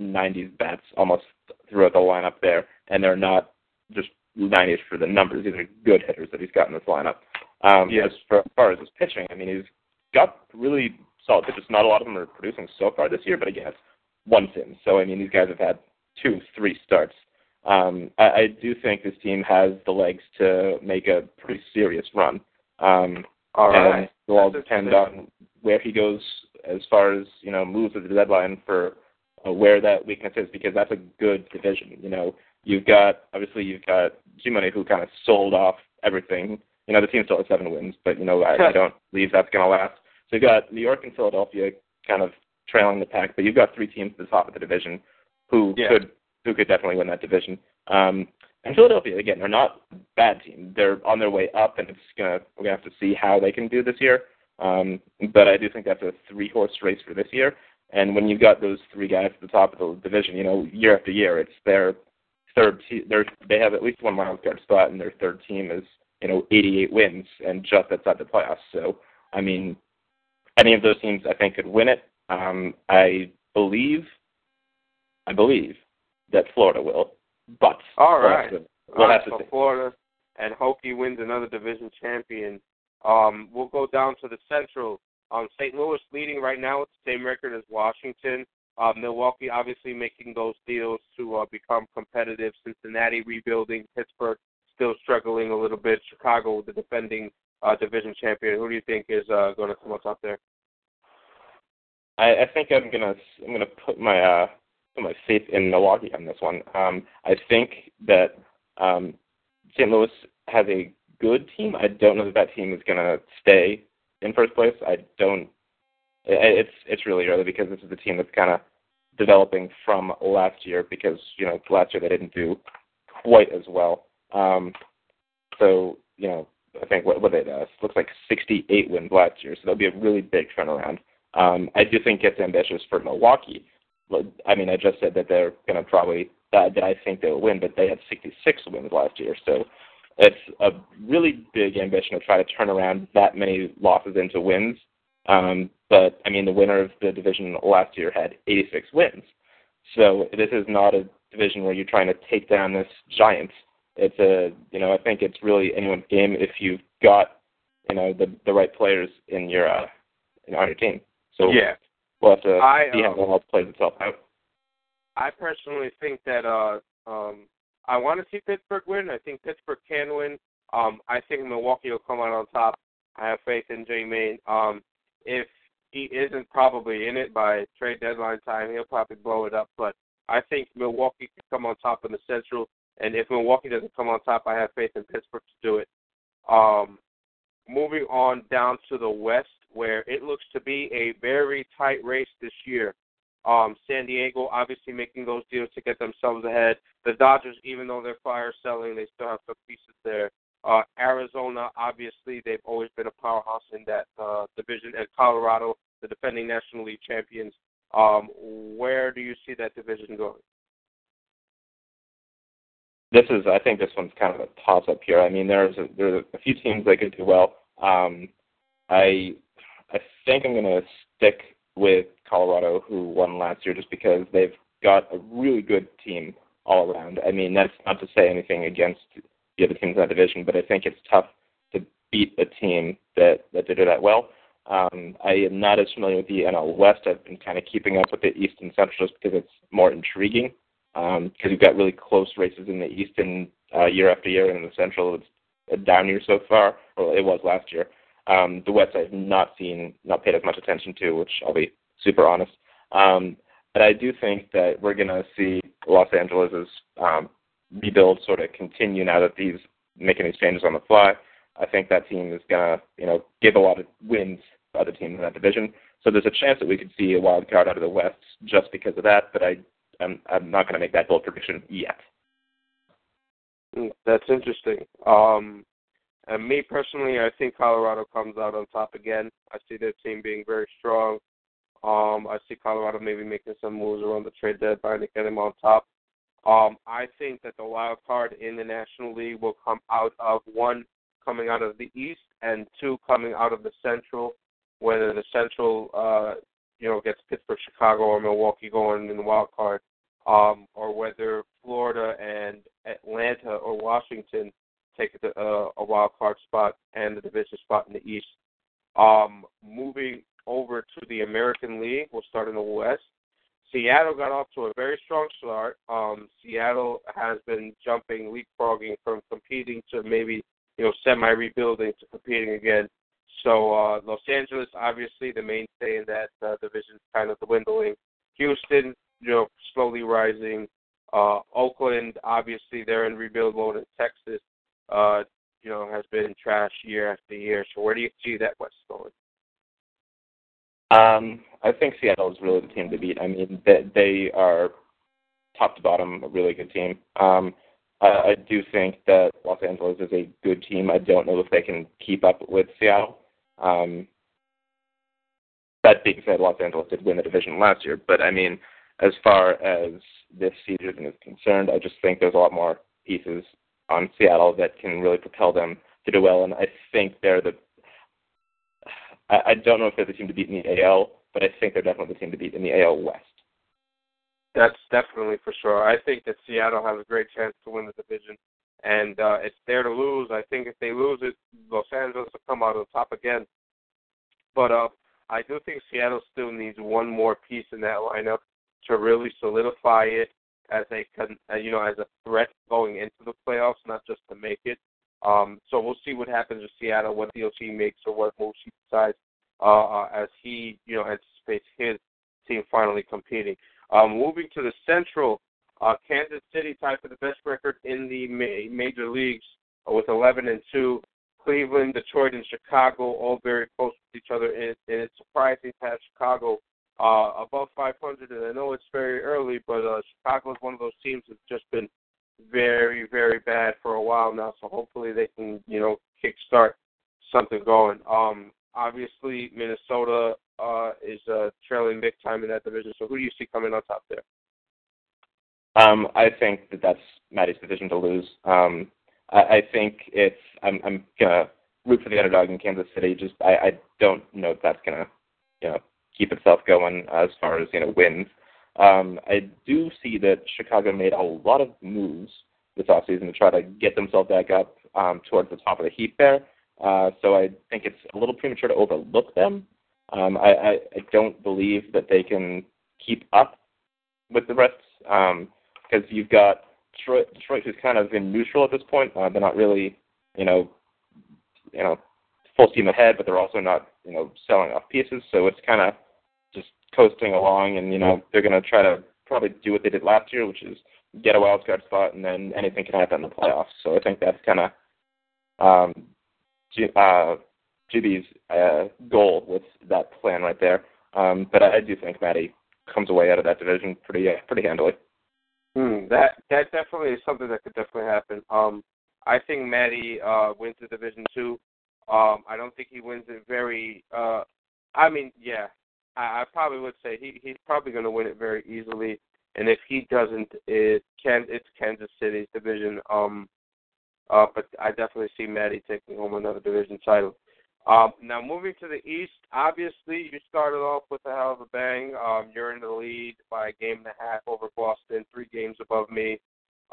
90s bats almost throughout the lineup there, and they're not just 90s for the numbers. These are good hitters that he's got in this lineup. Um, Yes. As far, as far as his pitching, I mean, he's got really solid pitchers. Not a lot of them are producing so far this year, but again, it's one sim. So I mean, these guys have had two, three starts. Um, I, I do think this team has the legs to make a pretty serious run. Um, All and it'll all depend on where he goes as far as you know moves at the deadline for uh, where that weakness is because that's a good division. You know, you've got obviously you've got G-Money who kind of sold off everything. You know, the team still has seven wins, but you know I, I don't believe that's going to last. So you've got New York and Philadelphia kind of trailing the pack, but you've got three teams at the top of the division who Yeah. could who could definitely win that division. Um, and Philadelphia again, they're not a bad team. They're on their way up, and it's gonna we're gonna have to see how they can do this year. Um, but I do think that's a three horse race for this year. And when you've got those three guys at the top of the division, you know, year after year, it's their third. Te- they're, they have at least one wild card spot, and their third team is you know 88 wins and just outside the playoffs. So I mean, any of those teams I think could win it. Um, I believe, I believe that Florida will, but All we'll have to, All we'll right, have to so see. Florida and Hokie wins another division champion. Um, we'll go down to the Central. Um, St. Louis leading right now with the same record as Washington. Uh, Milwaukee obviously making those deals to uh, become competitive. Cincinnati rebuilding. Pittsburgh still struggling a little bit. Chicago, the defending uh, division champion. Who do you think is uh, going to come up top there? I, I think I'm gonna I'm gonna put my uh put my faith in Milwaukee on this one. Um, I think that um, St. Louis has a good team. I don't know that that team is gonna stay in first place. I don't. i- It's it's really early because this is a team that's kind of developing from last year because you know last year they didn't do quite as well. Um, so you know I think what what they uh, looks like 68 wins last year, so that'll be a really big turnaround. Um, I do think it's ambitious for Milwaukee. I mean, I just said that they're going to probably uh, that I think they'll win, but they had 66 wins last year, so it's a really big ambition to try to turn around that many losses into wins. Um, but I mean, the winner of the division last year had 86 wins, so this is not a division where you're trying to take down this giant. It's a you know I think it's really anyone's game if you've got you know the the right players in your uh, in, on your team. So yeah, we'll have to I, see how um, it plays itself out. I personally think that uh, um, I want to see Pittsburgh win. I think Pittsburgh can win. Um, I think Milwaukee will come out on top. I have faith in J Main. Um, if he isn't probably in it by trade deadline time, he'll probably blow it up. But I think Milwaukee can come on top in the Central. And if Milwaukee doesn't come on top, I have faith in Pittsburgh to do it. Um, moving on down to the West, where it looks to be a very tight race this year. Um, San Diego obviously making those deals to get themselves ahead. The Dodgers, even though they're fire selling, they still have some pieces there. Uh, Arizona, obviously, they've always been a powerhouse in that uh, division. And Colorado, the defending National League champions. Um, where do you see that division going? This is, I think, this one's kind of a toss-up here. I mean, there's a, there's a few teams that could do well. Um, I I think I'm going to stick with Colorado, who won last year, just because they've got a really good team all around. I mean, that's not to say anything against the other teams in that division, but I think it's tough to beat a team that that did it that well. Um, I am not as familiar with the NL West. I've been kind of keeping up with the East and Central just because it's more intriguing. Because um, you've got really close races in the East and uh, year after year, and in the Central it's a down year so far. Well, it was last year. Um, the West I've not seen, not paid as much attention to, which I'll be super honest. Um, but I do think that we're going to see Los Angeles's um, rebuild sort of continue now that he's making these changes on the fly. I think that team is going to, you know, give a lot of wins to other teams in that division. So there's a chance that we could see a wild card out of the West just because of that. But I, I'm, I'm not going to make that bold prediction yet. Mm, That's interesting. Um, and me personally, I think Colorado comes out on top again. I see their team being very strong. Um, I see Colorado maybe making some moves around the trade deadline to get them on top. Um, I think that the wild card in the National League will come out of one coming out of the East and two coming out of the Central. Whether the Central, uh, you know, gets Pittsburgh, Chicago, or Milwaukee going in the wild card, um, or whether Florida and Atlanta or Washington take the, uh, a wild card spot and the division spot in the East. Um, moving over to the American League, we'll start in the West. Seattle got off to a very strong start. Um, Seattle has been jumping, leapfrogging from competing to maybe you know semi rebuilding to competing again. So uh, Los Angeles, obviously the mainstay in that uh, division, kind of dwindling. Houston, you know, slowly rising. Uh, Oakland, obviously they're in rebuild mode. In Texas, uh, you know, has been trash year after year. So where do you see that West going? Um, I think Seattle is really the team to beat. I mean, they, they are top to bottom a really good team. Um, I, I do think that Los Angeles is a good team. I don't know if they can keep up with Seattle. Um, that being said, Los Angeles did win the division last year, but I mean, as far as this season is concerned, I just think there's a lot more pieces on Seattle that can really propel them to do well, and I think they're the I, I don't know if they're the team to beat in the AL, but I think they're definitely the team to beat in the AL West. That's definitely for sure. I think that Seattle has a great chance to win the division, and uh, it's there to lose. I think if they lose it, Los Angeles will come out on top again. But uh, I do think Seattle still needs one more piece in that lineup to really solidify it as a uh, you know as a threat going into the playoffs, not just to make it. Um, so we'll see what happens with Seattle, what deals he makes, or what moves he decides uh, uh, as he, you know, anticipates his team finally competing. Um, moving to the Central, uh, Kansas City tied for the best record in the ma- major leagues uh, with 11 and two. Cleveland, Detroit, and Chicago all very close with each other, and, and it's surprising to have Chicago uh, above 500. And I know it's very early, but uh, Chicago is one of those teams that's just been very, very bad for a while now. So hopefully they can, you know, kickstart something going. Um, obviously, Minnesota uh, is uh, trailing big time in that division. So who do you see coming on top there? Um, I think that that's Maddie's decision to lose. Um, I, I think it's I'm I'm gonna root for the underdog in Kansas City. Just I, I don't know if that's gonna you know keep itself going as far as you know wins. Um, I do see that Chicago made a lot of moves this offseason to try to get themselves back up um, towards the top of the heap there. Uh, so I think it's a little premature to overlook them. Um, I, I, I don't believe that they can keep up with the rest because um, you've got Detroit, Detroit who's kind of in neutral at this point. Uh, they're not really, you know, you know, full steam ahead, but they're also not, you know, selling off pieces. So it's kind of coasting along, and you know, they're going to try to probably do what they did last year, which is get a wild card spot, and then anything can happen in the playoffs. So I think that's kind of um, G- uh, GB's uh, goal with that plan right there. Um, but I, I do think Maddie comes away out of that division pretty uh, pretty handily. Hmm, that that definitely is something that could definitely happen. Um, I think Maddie uh, wins the division too. Um, I don't think he wins it very. Uh, I mean, yeah, I, I probably would say he he's probably going to win it very easily. And if he doesn't, it can it's Kansas City's division. Um, uh, but I definitely see Maddie taking home another division title. Um, now moving to the East, obviously you started off with a hell of a bang. Um, you're in the lead by a game and a half over Boston, three games above me.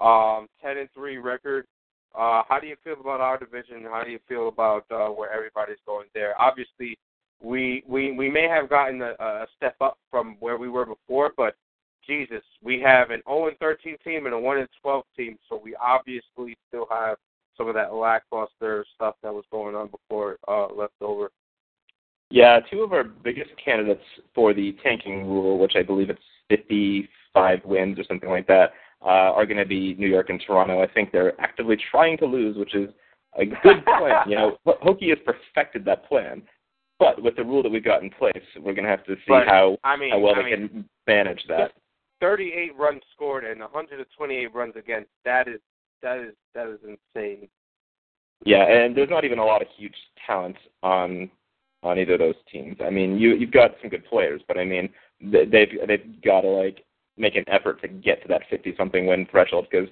Um, ten and three record. Uh, how do you feel about our division? How do you feel about uh, where everybody's going there? Obviously, we we we may have gotten a, a step up from where we were before, but Jesus, we have an 0 and 13 team and a 1 and 12 team, so we obviously still have some of that lackluster stuff that was going on before uh, left over. Yeah, two of our biggest candidates for the tanking rule, which I believe it's 55 wins or something like that, uh, are going to be New York and Toronto. I think they're actively trying to lose, which is a good plan. you know, Hokie has perfected that plan. But with the rule that we've got in place, we're going to have to see but, how I mean, how well I they mean, can manage that. 38 runs scored and 128 runs against. That is that is that is insane. Yeah, and there's not even a lot of huge talent on on either of those teams. I mean, you you've got some good players, but I mean, they've they've got to like make an effort to get to that 50 something win threshold because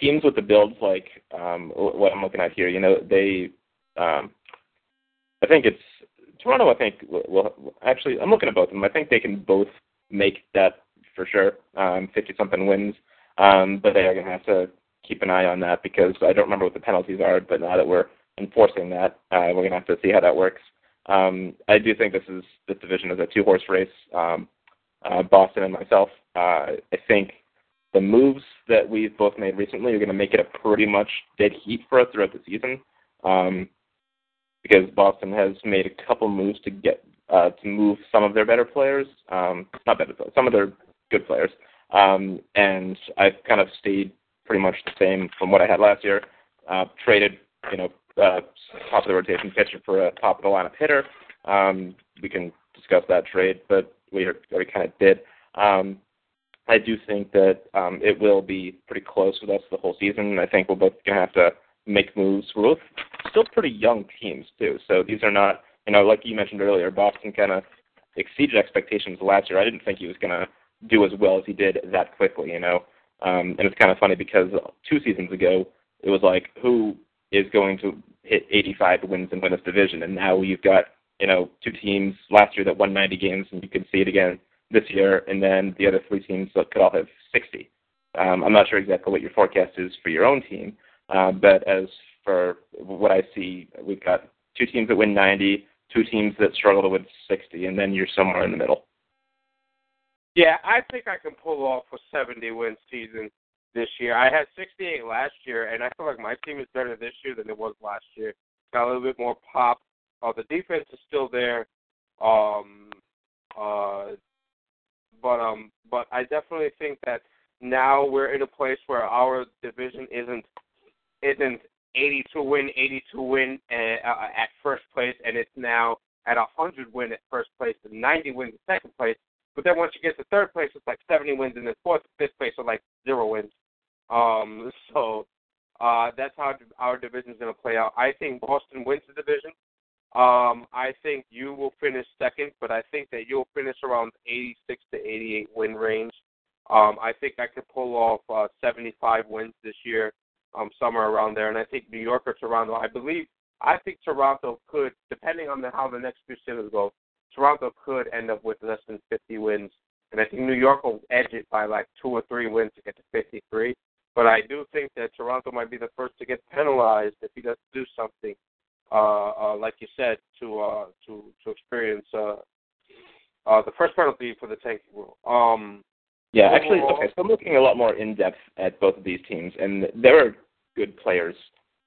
teams with the builds like um what I'm looking at here, you know, they um I think it's Toronto. I think well, actually, I'm looking at both of them. I think they can both make that for sure. Um, 50 something wins, um, but they are going to have to keep an eye on that because I don't remember what the penalties are. But now that we're enforcing that, uh, we're going to have to see how that works. Um, I do think this is this division is a two horse race. Um, uh, Boston and myself. Uh, I think the moves that we've both made recently are going to make it a pretty much dead heat for us throughout the season. Um, because Boston has made a couple moves to get uh, to move some of their better players, um, not better, players, some of their good players, um, and I've kind of stayed pretty much the same from what I had last year. Uh, traded, you know, uh, top of the rotation pitcher for a top of the lineup hitter. Um, we can discuss that trade, but we already kind of did. Um, I do think that um, it will be pretty close with us the whole season. I think we're both going to have to make moves. We're both still pretty young teams too, so these are not, you know, like you mentioned earlier, Boston kind of exceeded expectations last year. I didn't think he was going to do as well as he did that quickly, you know. Um, and it's kind of funny because two seasons ago it was like who is going to hit 85 wins and win this division, and now you've got you know two teams last year that won 90 games, and you could see it again this year, and then the other three teams that could all have 60. Um, I'm not sure exactly what your forecast is for your own team, uh, but as for what I see, we've got two teams that win 90, two teams that struggle to win 60, and then you're somewhere in the middle. Yeah, I think I can pull off a 70 win season this year. I had 68 last year, and I feel like my team is better this year than it was last year. Got a little bit more pop. Uh, the defense is still there, um, uh, but um, but I definitely think that now we're in a place where our division isn't isn't 82 win, 82 win at, uh, at first place, and it's now at 100 win at first place and 90 win at second place. But then once you get to third place, it's like 70 wins, and then fourth, fifth place are like zero wins. Um, so uh, that's how our division is going to play out. I think Boston wins the division. Um, I think you will finish second, but I think that you'll finish around 86 to 88 win range. Um, I think I could pull off uh, 75 wins this year, um, somewhere around there. And I think New York or Toronto, I believe, I think Toronto could, depending on the, how the next two seasons go, Toronto could end up with less than 50 wins. And I think New York will edge it by like two or three wins to get to 53. But I do think that Toronto might be the first to get penalized if he doesn't do something, uh, uh, like you said, to uh, to to experience uh, uh, the first penalty for the tanking rule. Um, yeah, actually, okay. So I'm looking a lot more in depth at both of these teams, and there are good players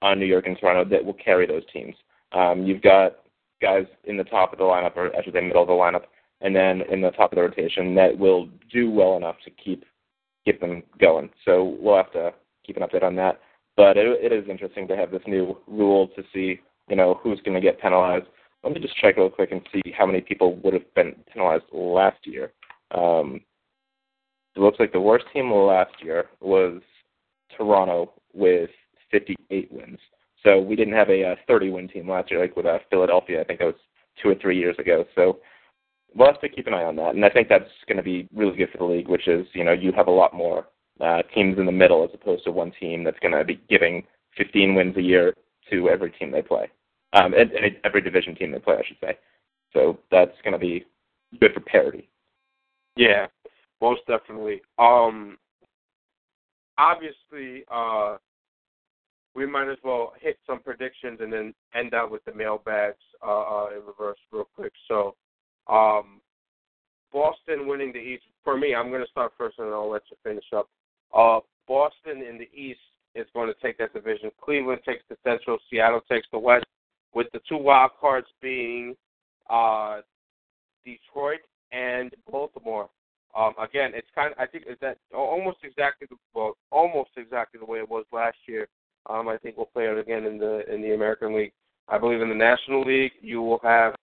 on New York and Toronto that will carry those teams. Um, you've got guys in the top of the lineup, or I should say middle of the lineup, and then in the top of the rotation that will do well enough to keep keep them going. So we'll have to keep an update on that. But it, it is interesting to have this new rule to see, you know, who's going to get penalized. Let me just check real quick and see how many people would have been penalized last year. Um, it looks like the worst team last year was Toronto with 58 wins. So we didn't have a, uh, 30 win team last year like with uh, Philadelphia. I think that was two or three years ago. So we'll have to keep an eye on that. And I think that's going to be really good for the league, which is you know you have a lot more uh, teams in the middle as opposed to one team that's going to be giving 15 wins a year to every team they play, um, and, and every division team they play, I should say. So that's going to be good for parity. Yeah, most definitely. Um, obviously, uh, we might as well hit some predictions and then end out with the mailbags uh, uh, in reverse real quick. So, um, Boston winning the East. For me, I'm going to start first and I'll let you finish up. Uh, Boston in the East is going to take that division. Cleveland takes the Central. Seattle takes the West. With the two wild cards being uh, Detroit and Baltimore. Um, again, it's kind. Of, I think that almost exactly the, well, almost exactly the way it was last year. Um, I think we'll play it again in the in the American League. I believe in the National League, you will have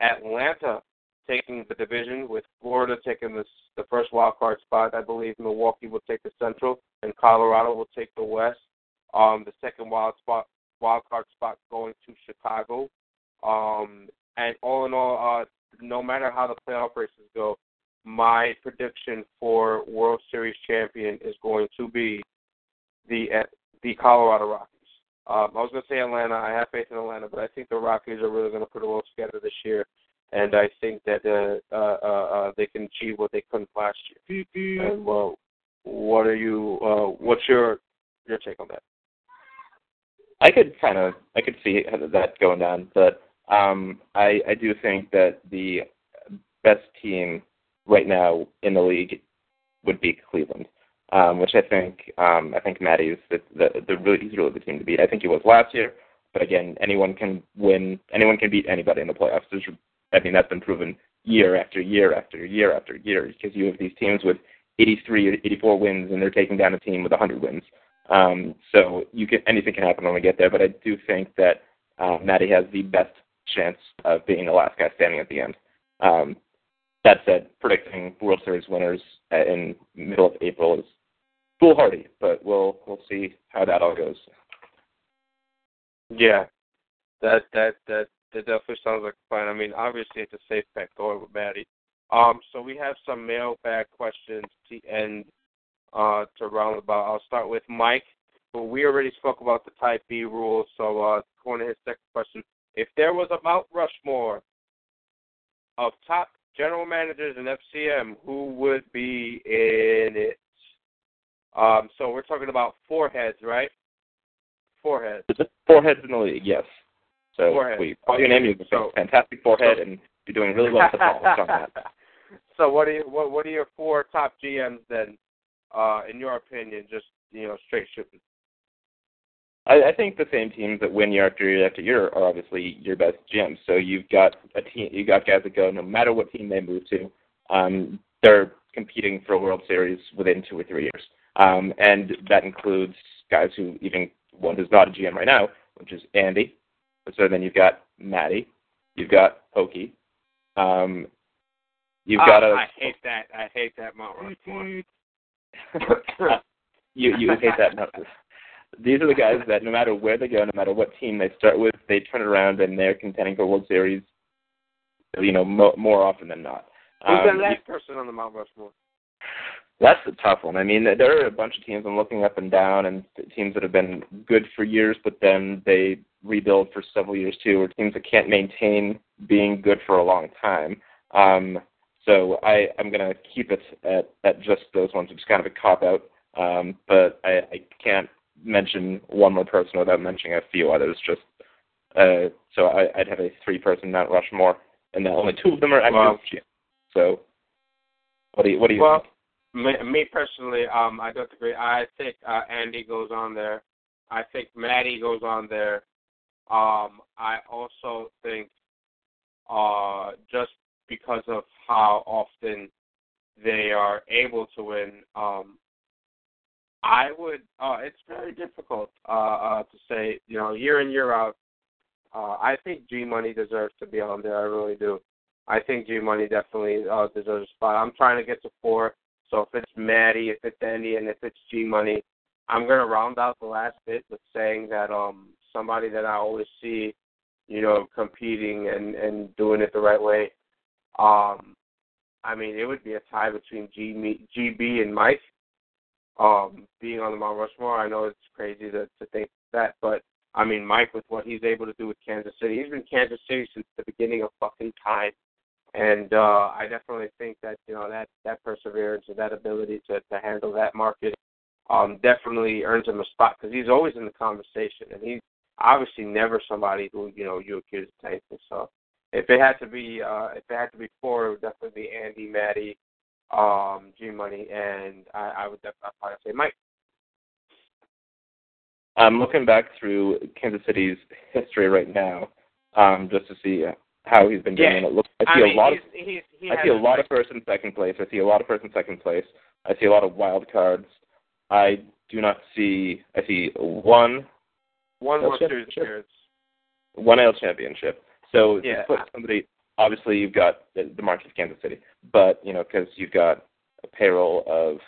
Atlanta taking the division, with Florida taking the the first wild card spot. I believe Milwaukee will take the Central, and Colorado will take the West. Um, the second wild spot wild card spot going to Chicago. Um, and all in all, uh, no matter how the playoff races go, my prediction for World Series champion is going to be the the Colorado Rockies. Um, I was going to say Atlanta. I have faith in Atlanta, but I think the Rockies are really going to put a well together this year, and I think that uh, uh, uh, uh, they can achieve what they couldn't last year. And well, what are you? Uh, what's your your take on that? I could kind of I could see that going down, but um, I I do think that the best team right now in the league would be Cleveland, um, which I think um, I think Matty's the, the the really he's really the team to beat. I think he was last year, but again, anyone can win. Anyone can beat anybody in the playoffs. There's, I mean, that's been proven year after year after year after year because you have these teams with 83, 84 wins, and they're taking down a team with 100 wins. Um, so you can anything can happen when we get there. But I do think that uh, Matty has the best chance of being the last guy standing at the end. Um, that said, predicting World Series winners in middle of April is foolhardy, but we'll we'll see how that all goes. Yeah, that that that that definitely sounds like fun. I mean, obviously it's a safe bet going with Maddie. Um, so we have some mailbag questions to end uh, to round about. I'll start with Mike. But we already spoke about the Type B rules, so uh, going to his second question. If there was a Mount Rushmore of top general managers in FCM, who would be in it? Um, so we're talking about four heads, right? Four heads. Four heads in the league, yes. So four heads. we call your name, you so, fantastic forehead, so, and you're doing really well on that. So what are you, what what are your four top GMs then, uh, in your opinion? Just you know, straight shooting. I, I think the same teams that win year after year after year are obviously your best gyms. So you've got a team, you got guys that go no matter what team they move to, um, they're competing for a World Series within two or three years, um, and that includes guys who even one who's not a GM right now, which is Andy. So then you've got Matty, you've got Pokey, um, You've Ah, got a. I hate that. I hate that Mount Rushmore. you you hate that. No, these are the guys that no matter where they go, no matter what team they start with, they turn around and they're contending for World Series. You know, mo- more often than not. Who's Um, the last person on the Mount Rushmore? That's a tough one. I mean, there are a bunch of teams I'm looking up and down, and teams that have been good for years, but then they rebuild for several years too, or teams that can't maintain being good for a long time. Um, so I, I'm going to keep it at, at just those ones, It's kind of a cop out. Um, but I, I can't mention one more person without mentioning a few others. Just uh, so I, I'd have a three-person Mount Rushmore, and only two of them are actually. Wow. So what do you what do you Well, think? me, me personally, um, I don't agree. I think uh, Andy goes on there. I think Maddie goes on there. Um, I also think uh, just because of how often they are able to win, um, I would. Uh, it's very difficult uh, uh, to say. You know, year in year out. Uh, I think G Money deserves to be on there. I really do. I think G Money definitely uh, deserves a spot. I'm trying to get to four. So if it's Maddie, if it's Andy, and if it's G Money, I'm gonna round out the last bit with saying that um somebody that I always see, you know, competing and and doing it the right way. Um, I mean, it would be a tie between G GB and Mike. Um, being on the Mount Rushmore, I know it's crazy to to think that, but I mean, Mike with what he's able to do with Kansas City, he's been Kansas City since the beginning of fucking time. And uh, I definitely think that you know that that perseverance and that ability to to handle that market um, definitely earns him a spot because he's always in the conversation, and he's obviously never somebody who you know you accuse of tanking. So if it had to be uh, if it had to be four, it would definitely be Andy, Maddie, um, G Money, and I, I would definitely I'd probably say Mike. I'm looking back through Kansas City's history right now, um, just to see how he's been doing. Yeah. It looks, I see I mean, a lot. he's, Of, he's, he I see a lot of first and second place. I see a lot of first and second place. I see a lot of wild cards. I do not see. I see one one World Championship. Series appearance. one AL championship. So Yeah. to put somebody, obviously you've got the, the market of Kansas City, but you know because you've got a payroll of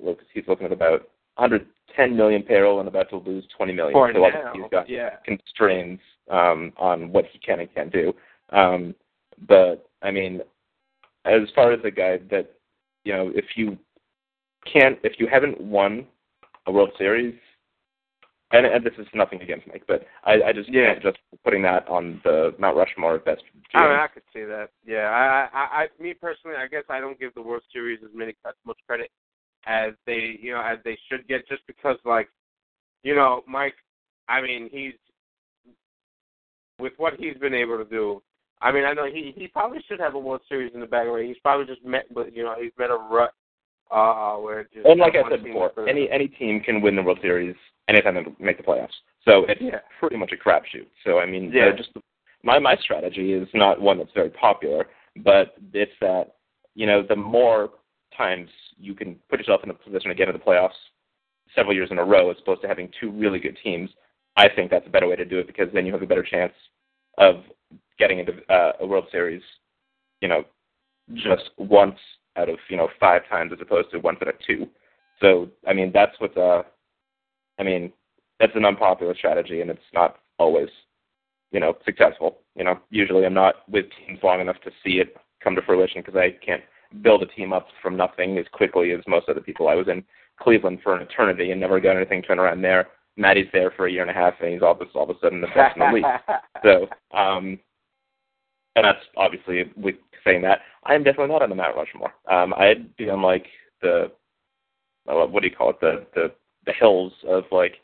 look, he's looking at about 110 million payroll and about to lose 20 million. For so now, he's got yeah. constraints um, on what he can and can't do. Um, but I mean, as far as a guy that you know, if you can't, if you haven't won a World Series, and, and this is nothing against Mike, but I, I just Yeah. can't just putting that on the Mount Rushmore of best. I mean, I could see that. Yeah, I, I, I, me personally, I guess I don't give the World Series as many as much credit as they, you know, as they should get, just because, like, you know, Mike. I mean, he's with what he's been able to do. I mean, I know he he probably should have a World Series in the bag already. He's probably just met, but you know, he's met a rut uh, where just and like I said before, any any team can win the World Series anytime they make the playoffs. So it's Yeah. pretty much a crapshoot. So I mean, Yeah. just my my strategy is not one that's very popular, but it's that you know the more times you can put yourself in a position to get into the playoffs several years in a row, as opposed to having two really good teams. I think that's a better way to do it because then you have a better chance of getting into uh, a World Series. You know, just once out of you know five times as opposed to once out of two. So I mean that's what's uh I mean that's an unpopular strategy and it's not always you know successful. You know usually I'm not with teams long enough to see it come to fruition because I can't build a team up from nothing as quickly as most other people. I was in Cleveland for an eternity and never got anything turned around there. Maddie's there for a year and a half and he's all of a, all of a sudden the best in the league. So, um, and that's obviously with saying that I am definitely not on the Mount Rushmore. Um, I'd be on like the what do you call it the the the hills of like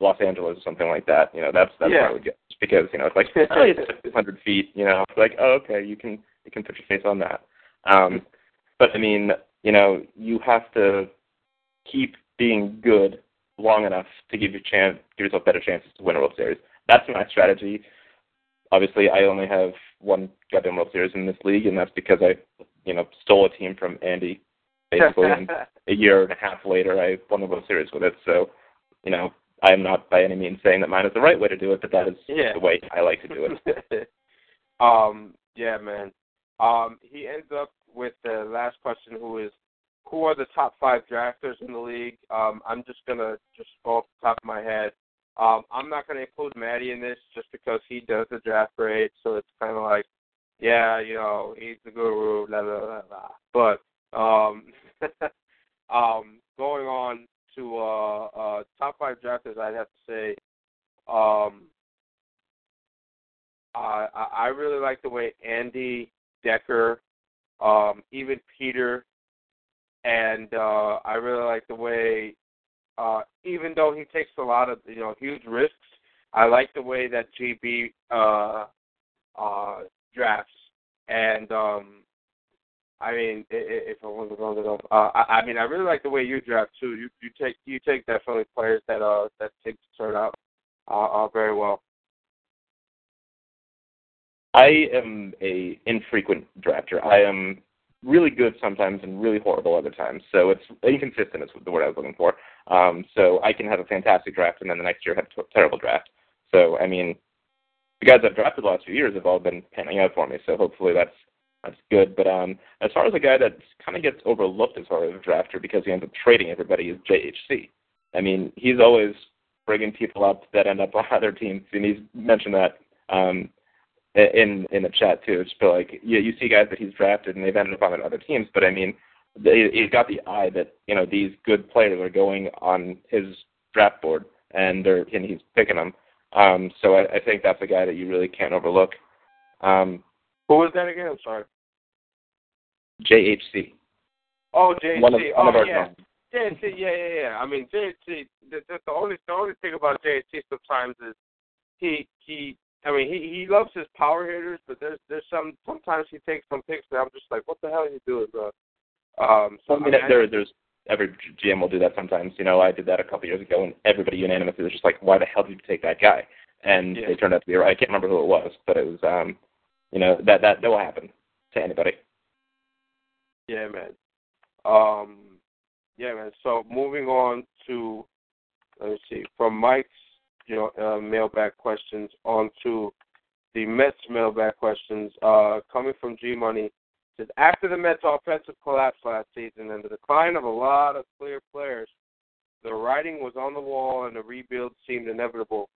Los Angeles or something like that. You know, that's that's Yeah. where I would get because you know it's like oh, it's 200 feet. You know, it's like oh okay, you can you can put your face on that. Um, but I mean, you know, you have to keep being good long enough to give you chance, give yourself better chances to win a World Series. That's my strategy. Obviously, I only have one goddamn World Series in this league, and that's because I, you know, stole a team from Andy. Basically, and a year and a half later, I won the World Series with it. So, you know, I am not by any means saying that mine is the right way to do it, but that is Yeah. the way I like to do it. um, yeah, man. Um, he ends up with the last question, who is who are the top five drafters in the league? Um, I'm just gonna just off the top of my head. Um, I'm not gonna include Maddie in this just because he does the draft grade, so it's kind of like, yeah, you know, he's the guru, blah blah blah. blah. But um, um, going on to uh, uh, top five drafters, I'd have to say, um, I I really like the way Andy Decker, um, even Peter, and uh, I really like the way, uh, even though he takes a lot of you know huge risks, I like the way that GB uh, uh, drafts, and um, I mean, if I wasn't wrong enough, uh, I, I mean, I really like the way you draft too. You you take you take definitely players that uh that take turn out uh, uh very well. I am a infrequent drafter. I am really good sometimes and really horrible other times. So it's inconsistent is the word I was looking for. Um, so I can have a fantastic draft and then the next year have a terrible draft. So I mean, the guys I've drafted the last few years have all been panning out for me. So hopefully that's that's good. But um, as far as a guy that kind of gets overlooked as far as a drafter because he ends up trading everybody is JHC. I mean, he's always bringing people up that end up on other teams, and he's mentioned that um, in in the chat too. Just like you you see guys that he's drafted and they've ended up on other teams, but I mean, they, he's got the eye that you know these good players are going on his draft board and they're and he's picking them. Um, so I, I think that's a guy that you really can't overlook. Um, Who was that again? I'm sorry. JHC. Oh, JHC. One of, oh, one of our yeah. JHC, yeah, yeah, yeah. I mean, JHC. The, the, the only the only thing about JHC sometimes is he he I mean, he he loves his power hitters, but there's there's some sometimes he takes some picks that I'm just like, what the hell are you doing, bro? Um, so I mean, I there there's every GM will do that sometimes. You know, I did that a couple years ago, and everybody unanimously was just like, why the hell did you take that guy? And Yeah. they turned out to be right. I can't remember who it was, but it was um, you know, that that that will happen to anybody. Yeah, man. Um, yeah, man. So moving on to let me see from Mike's you know uh, mailbag questions on to the Mets mailbag questions. Uh, coming from G Money says after the Mets offensive collapse last season and the decline of a lot of clear players, the writing was on the wall and the rebuild seemed inevitable.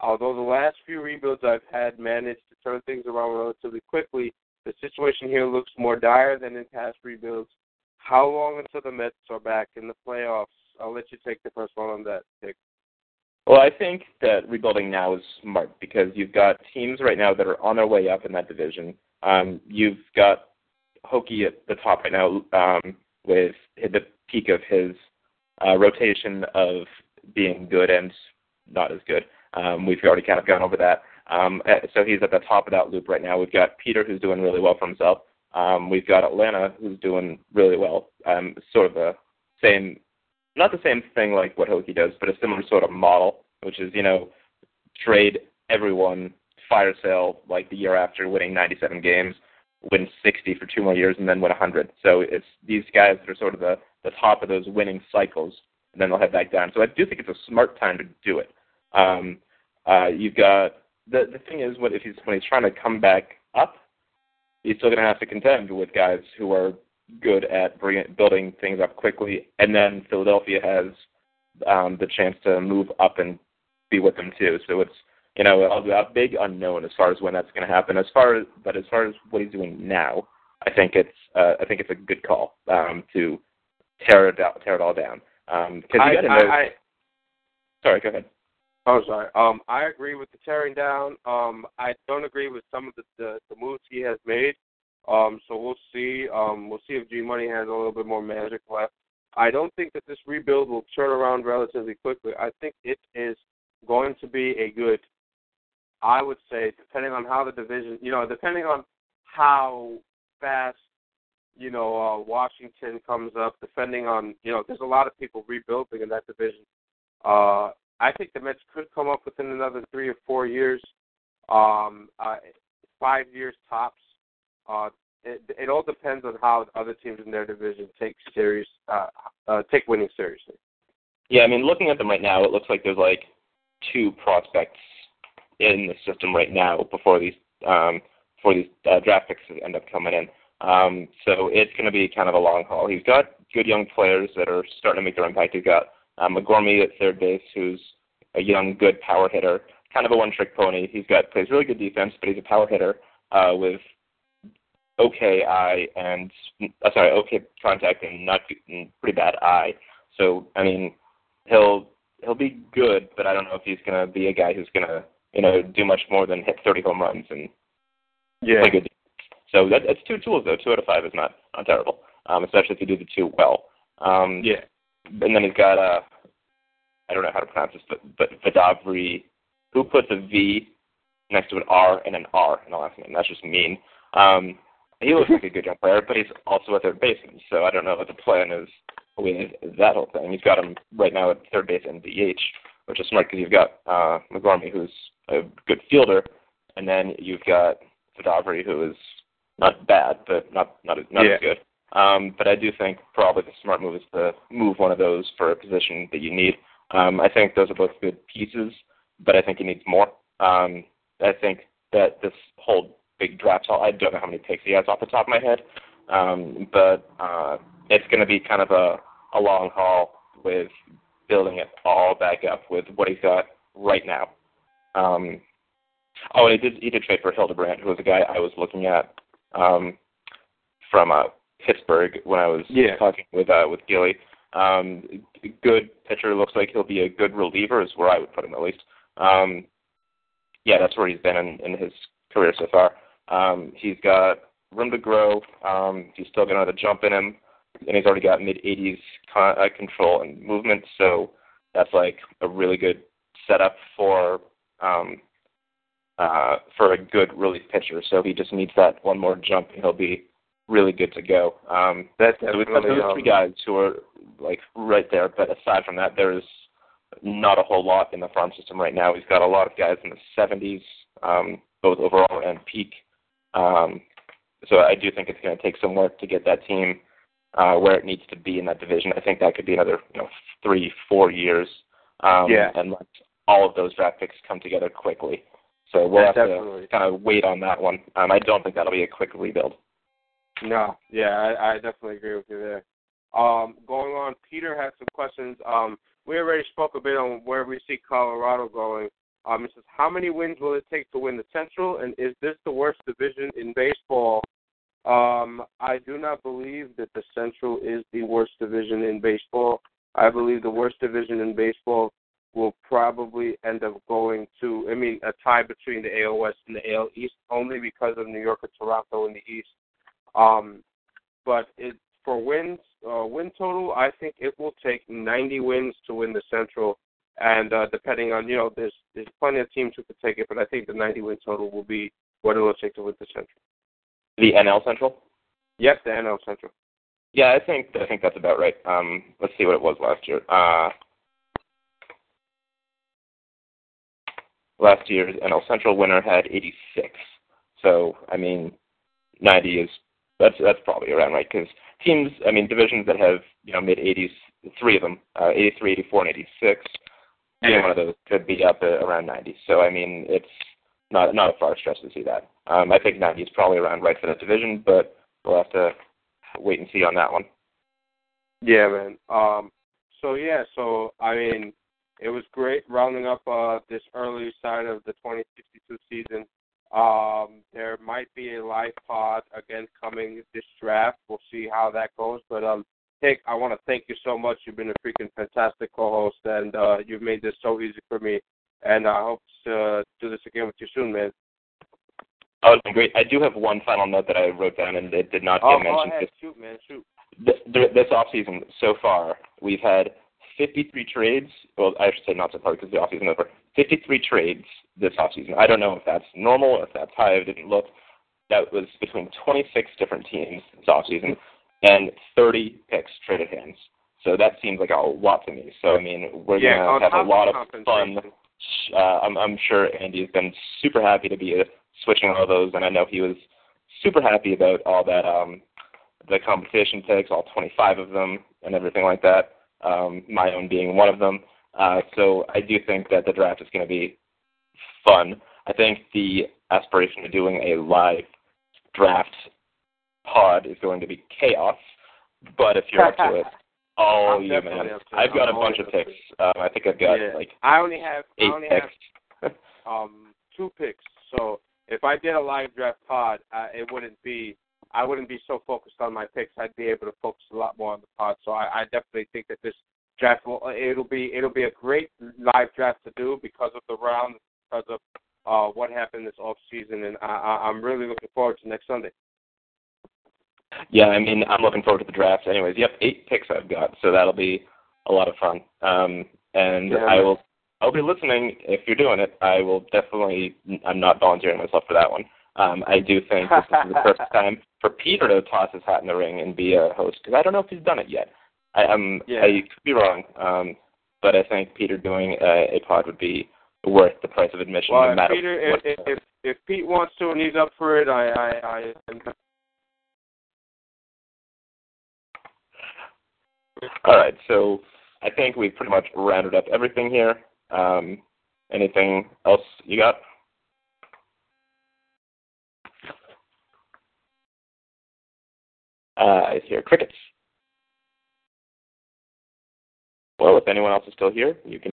Although the last few rebuilds I've had managed to turn things around relatively quickly, the situation here looks more dire than in past rebuilds. How long until the Mets are back in the playoffs? I'll let you take the first one on that, Dick. Well, I think that rebuilding now is smart because you've got teams right now that are on their way up in that division. Um, you've got Hokie at the top right now um, with the peak of his uh, rotation of being good and not as good. Um, we've already kind of gone over that. Um, uh, so he's at the top of that loop right now. We've got Peter who's doing really well for himself. Um, we've got Atlanta who's doing really well. Um, sort of the same, not the same thing like what Hokie does, but a similar sort of model, which is you know trade everyone, fire sale like the year after winning 97 games, win 60 for two more years, and then win 100. So it's these guys that are sort of the the top of those winning cycles, and then they'll head back down. So I do think it's a smart time to do it. Um, uh, you've got the the thing is, what if he's when he's trying to come back up, he's still going to have to contend with guys who are good at bring, building things up quickly, and then Philadelphia has um, the chance to move up and be with them too. So it's you know a, a big unknown as far as when that's going to happen. As far as but as far as what he's doing now, I think it's uh, I think it's a good call um, to tear it out, tear it all down. Because I, you got to I, know. I, sorry, go ahead. Oh, sorry. Um, I agree with the tearing down. Um, I don't agree with some of the, the, the moves he has made. Um, so we'll see. Um, we'll see if G Money has a little bit more magic left. I don't think that this rebuild will turn around relatively quickly. I think it is going to be a good. I would say, depending on how the division, you know, depending on how fast, you know, uh, Washington comes up, depending on, you know, there's a lot of people rebuilding in that division. Uh, I think the Mets could come up within another three or four years, um, uh, five years tops. Uh, it, it all depends on how other teams in their division take series, uh, uh, take winning seriously. Yeah, I mean, looking at them right now, it looks like there's like two prospects in the system right now before these um, before these uh, draft picks end up coming in. Um, so it's going to be kind of a long haul. He's got good young players that are starting to make their impact. He's got um, McGormy at third base, who's a young, good power hitter, kind of a one-trick pony. He's got plays really good defense, but he's a power hitter uh, with okay eye and uh, sorry, okay contact and not and pretty bad eye. So I mean, he'll he'll be good, but I don't know if he's going to be a guy who's going to you know do much more than hit 30 home runs and Yeah. play good. So that, that's two tools though. Two out of five is not not terrible, um, especially if you do the two well. Um, Yeah. and then he's got uh, I don't know how to pronounce this, but but Vidavri, who puts a V next to an R and an R in the last name. That's just mean. Um, he looks like a good young player, but he's also a third baseman, so I don't know what the plan is with that whole thing. He's got him right now at third base and DH, which is smart because you've got uh, McGormy, who's a good fielder, and then you've got Vidavri, who is not bad, but not not as- not Yeah. as good. Um, but I do think probably the smart move is to move one of those for a position that you need. Um, I think those are both good pieces, but I think he needs more. Um, I think that this whole big draft haul, I don't know how many picks he has off the top of my head, um, but uh, it's going to be kind of a, a long haul with building it all back up with what he's got right now. Um, oh, and he did he did trade for Hildebrand, who was a guy I was looking at um, from uh, Pittsburgh when I was Yeah. talking with uh, with Gilly. Um, good pitcher. Looks like he'll be a good reliever, is where I would put him at least. Um, yeah, that's where he's been in, in his career so far. Um, he's got room to grow. Um, he's still got another jump in him, and he's already got mid 80s con- uh, control and movement. So that's like a really good setup for um, uh, for a good relief pitcher. So he just needs that one more jump, and he'll be really good to go. Um, That's so we've got those three um, guys who are like right there. But aside from that, there's not a whole lot in the farm system right now. He's got a lot of guys in the 70s, um, both overall and peak. Um, so I do think it's going to take some work to get that team uh, where it needs to be in that division. I think that could be another you know three, four years. Um, Yeah. And let all of those draft picks come together quickly. So we'll have to kind of wait on that one. Um, I don't think that'll be a quick rebuild. No, yeah, I, I definitely agree with you there. Um, going on, Peter has some questions. Um, we already spoke a bit on where we see Colorado going. Um, it says, how many wins will it take to win the Central, and is this the worst division in baseball? Um, I do not believe that the Central is the worst division in baseball. I believe the worst division in baseball will probably end up going to, I mean, a tie between the AL West and the AL East, only because of New York and Toronto in the East. Um, but it for wins, uh, win total, I think it will take 90 wins to win the Central, and uh, depending on you know, there's there's plenty of teams who could take it, but I think the 90 win total will be what it will take to win the Central. The NL Central. Yep, the NL Central. Yeah, I think I think that's about right. Um, let's see what it was last year. Uh, last year's NL Central winner had 86. So I mean, 90 is that's that's probably around right because teams, I mean, divisions that have you know mid 80s, three of them, uh, 83, 84, and 86. Any one of those could be up at around 90. So I mean, it's not not a far stretch to see that. Um, I think 90 is probably around right for that division, but we'll have to wait and see on that one. Yeah, man. Um, so yeah, so I mean, it was great rounding up uh, this early side of the 2062 season. Um, there might be a live pod again coming this draft. We'll see how that goes. But um, Hick, I want to thank you so much. You've been a freaking fantastic co-host, and uh, you've made this so easy for me. And I hope to uh, do this again with you soon, man. Oh, it's been great. I do have one final note that I wrote down and it did not get Oh, go mentioned. ahead, shoot, man, shoot. This, this off season so far, we've had 53 trades. Well, I should say not so far because the off season over. 53 trades this off season. I don't know if that's normal or if that's high. I didn't look. That was between 26 different teams this off season and 30 picks traded hands. So that seems like a lot to me. So I mean, we're Yeah, gonna have a lot of fun. Uh, I'm, I'm sure Andy has been super happy to be uh, switching all those, and I know he was super happy about all that um, the compensation picks, all 25 of them, and everything like that. Um, my own being one of them. Uh, so I do think that the draft is going to be fun. I think the aspiration of doing a live draft pod is going to be chaos. But if you're up to it, oh you man, up to it. I've got I'm a bunch of always up to picks. Um, I think I've got Yeah. like I only have I eight only have um two picks. So if I did a live draft pod, uh, it wouldn't be I wouldn't be so focused on my picks. I'd be able to focus a lot more on the pod. So I, I definitely think that this draft will it'll be it'll be a great live draft to do because of the round, because of uh what happened this off season, and I, I, I'm really looking forward to next Sunday. Yeah, I mean, I'm looking forward to the draft. Anyways, yep, eight picks I've got, so that'll be a lot of fun. Um, and Yeah. I will, I'll be listening if you're doing it. I will definitely. I'm not volunteering myself for that one. Um, I do think this is the first time for Peter to toss his hat in the ring and be a host because I don't know if he's done it yet. I am. Yeah. I could be wrong, um, but I think Peter doing a, a pod would be worth the price of admission, Well, no matter Peter, what. if, if if Pete wants to and he's up for it, I I I am All right, so I think we've pretty much rounded up everything here. Um, anything else you got? Uh, I hear crickets. Well, if anyone else is still here, you can.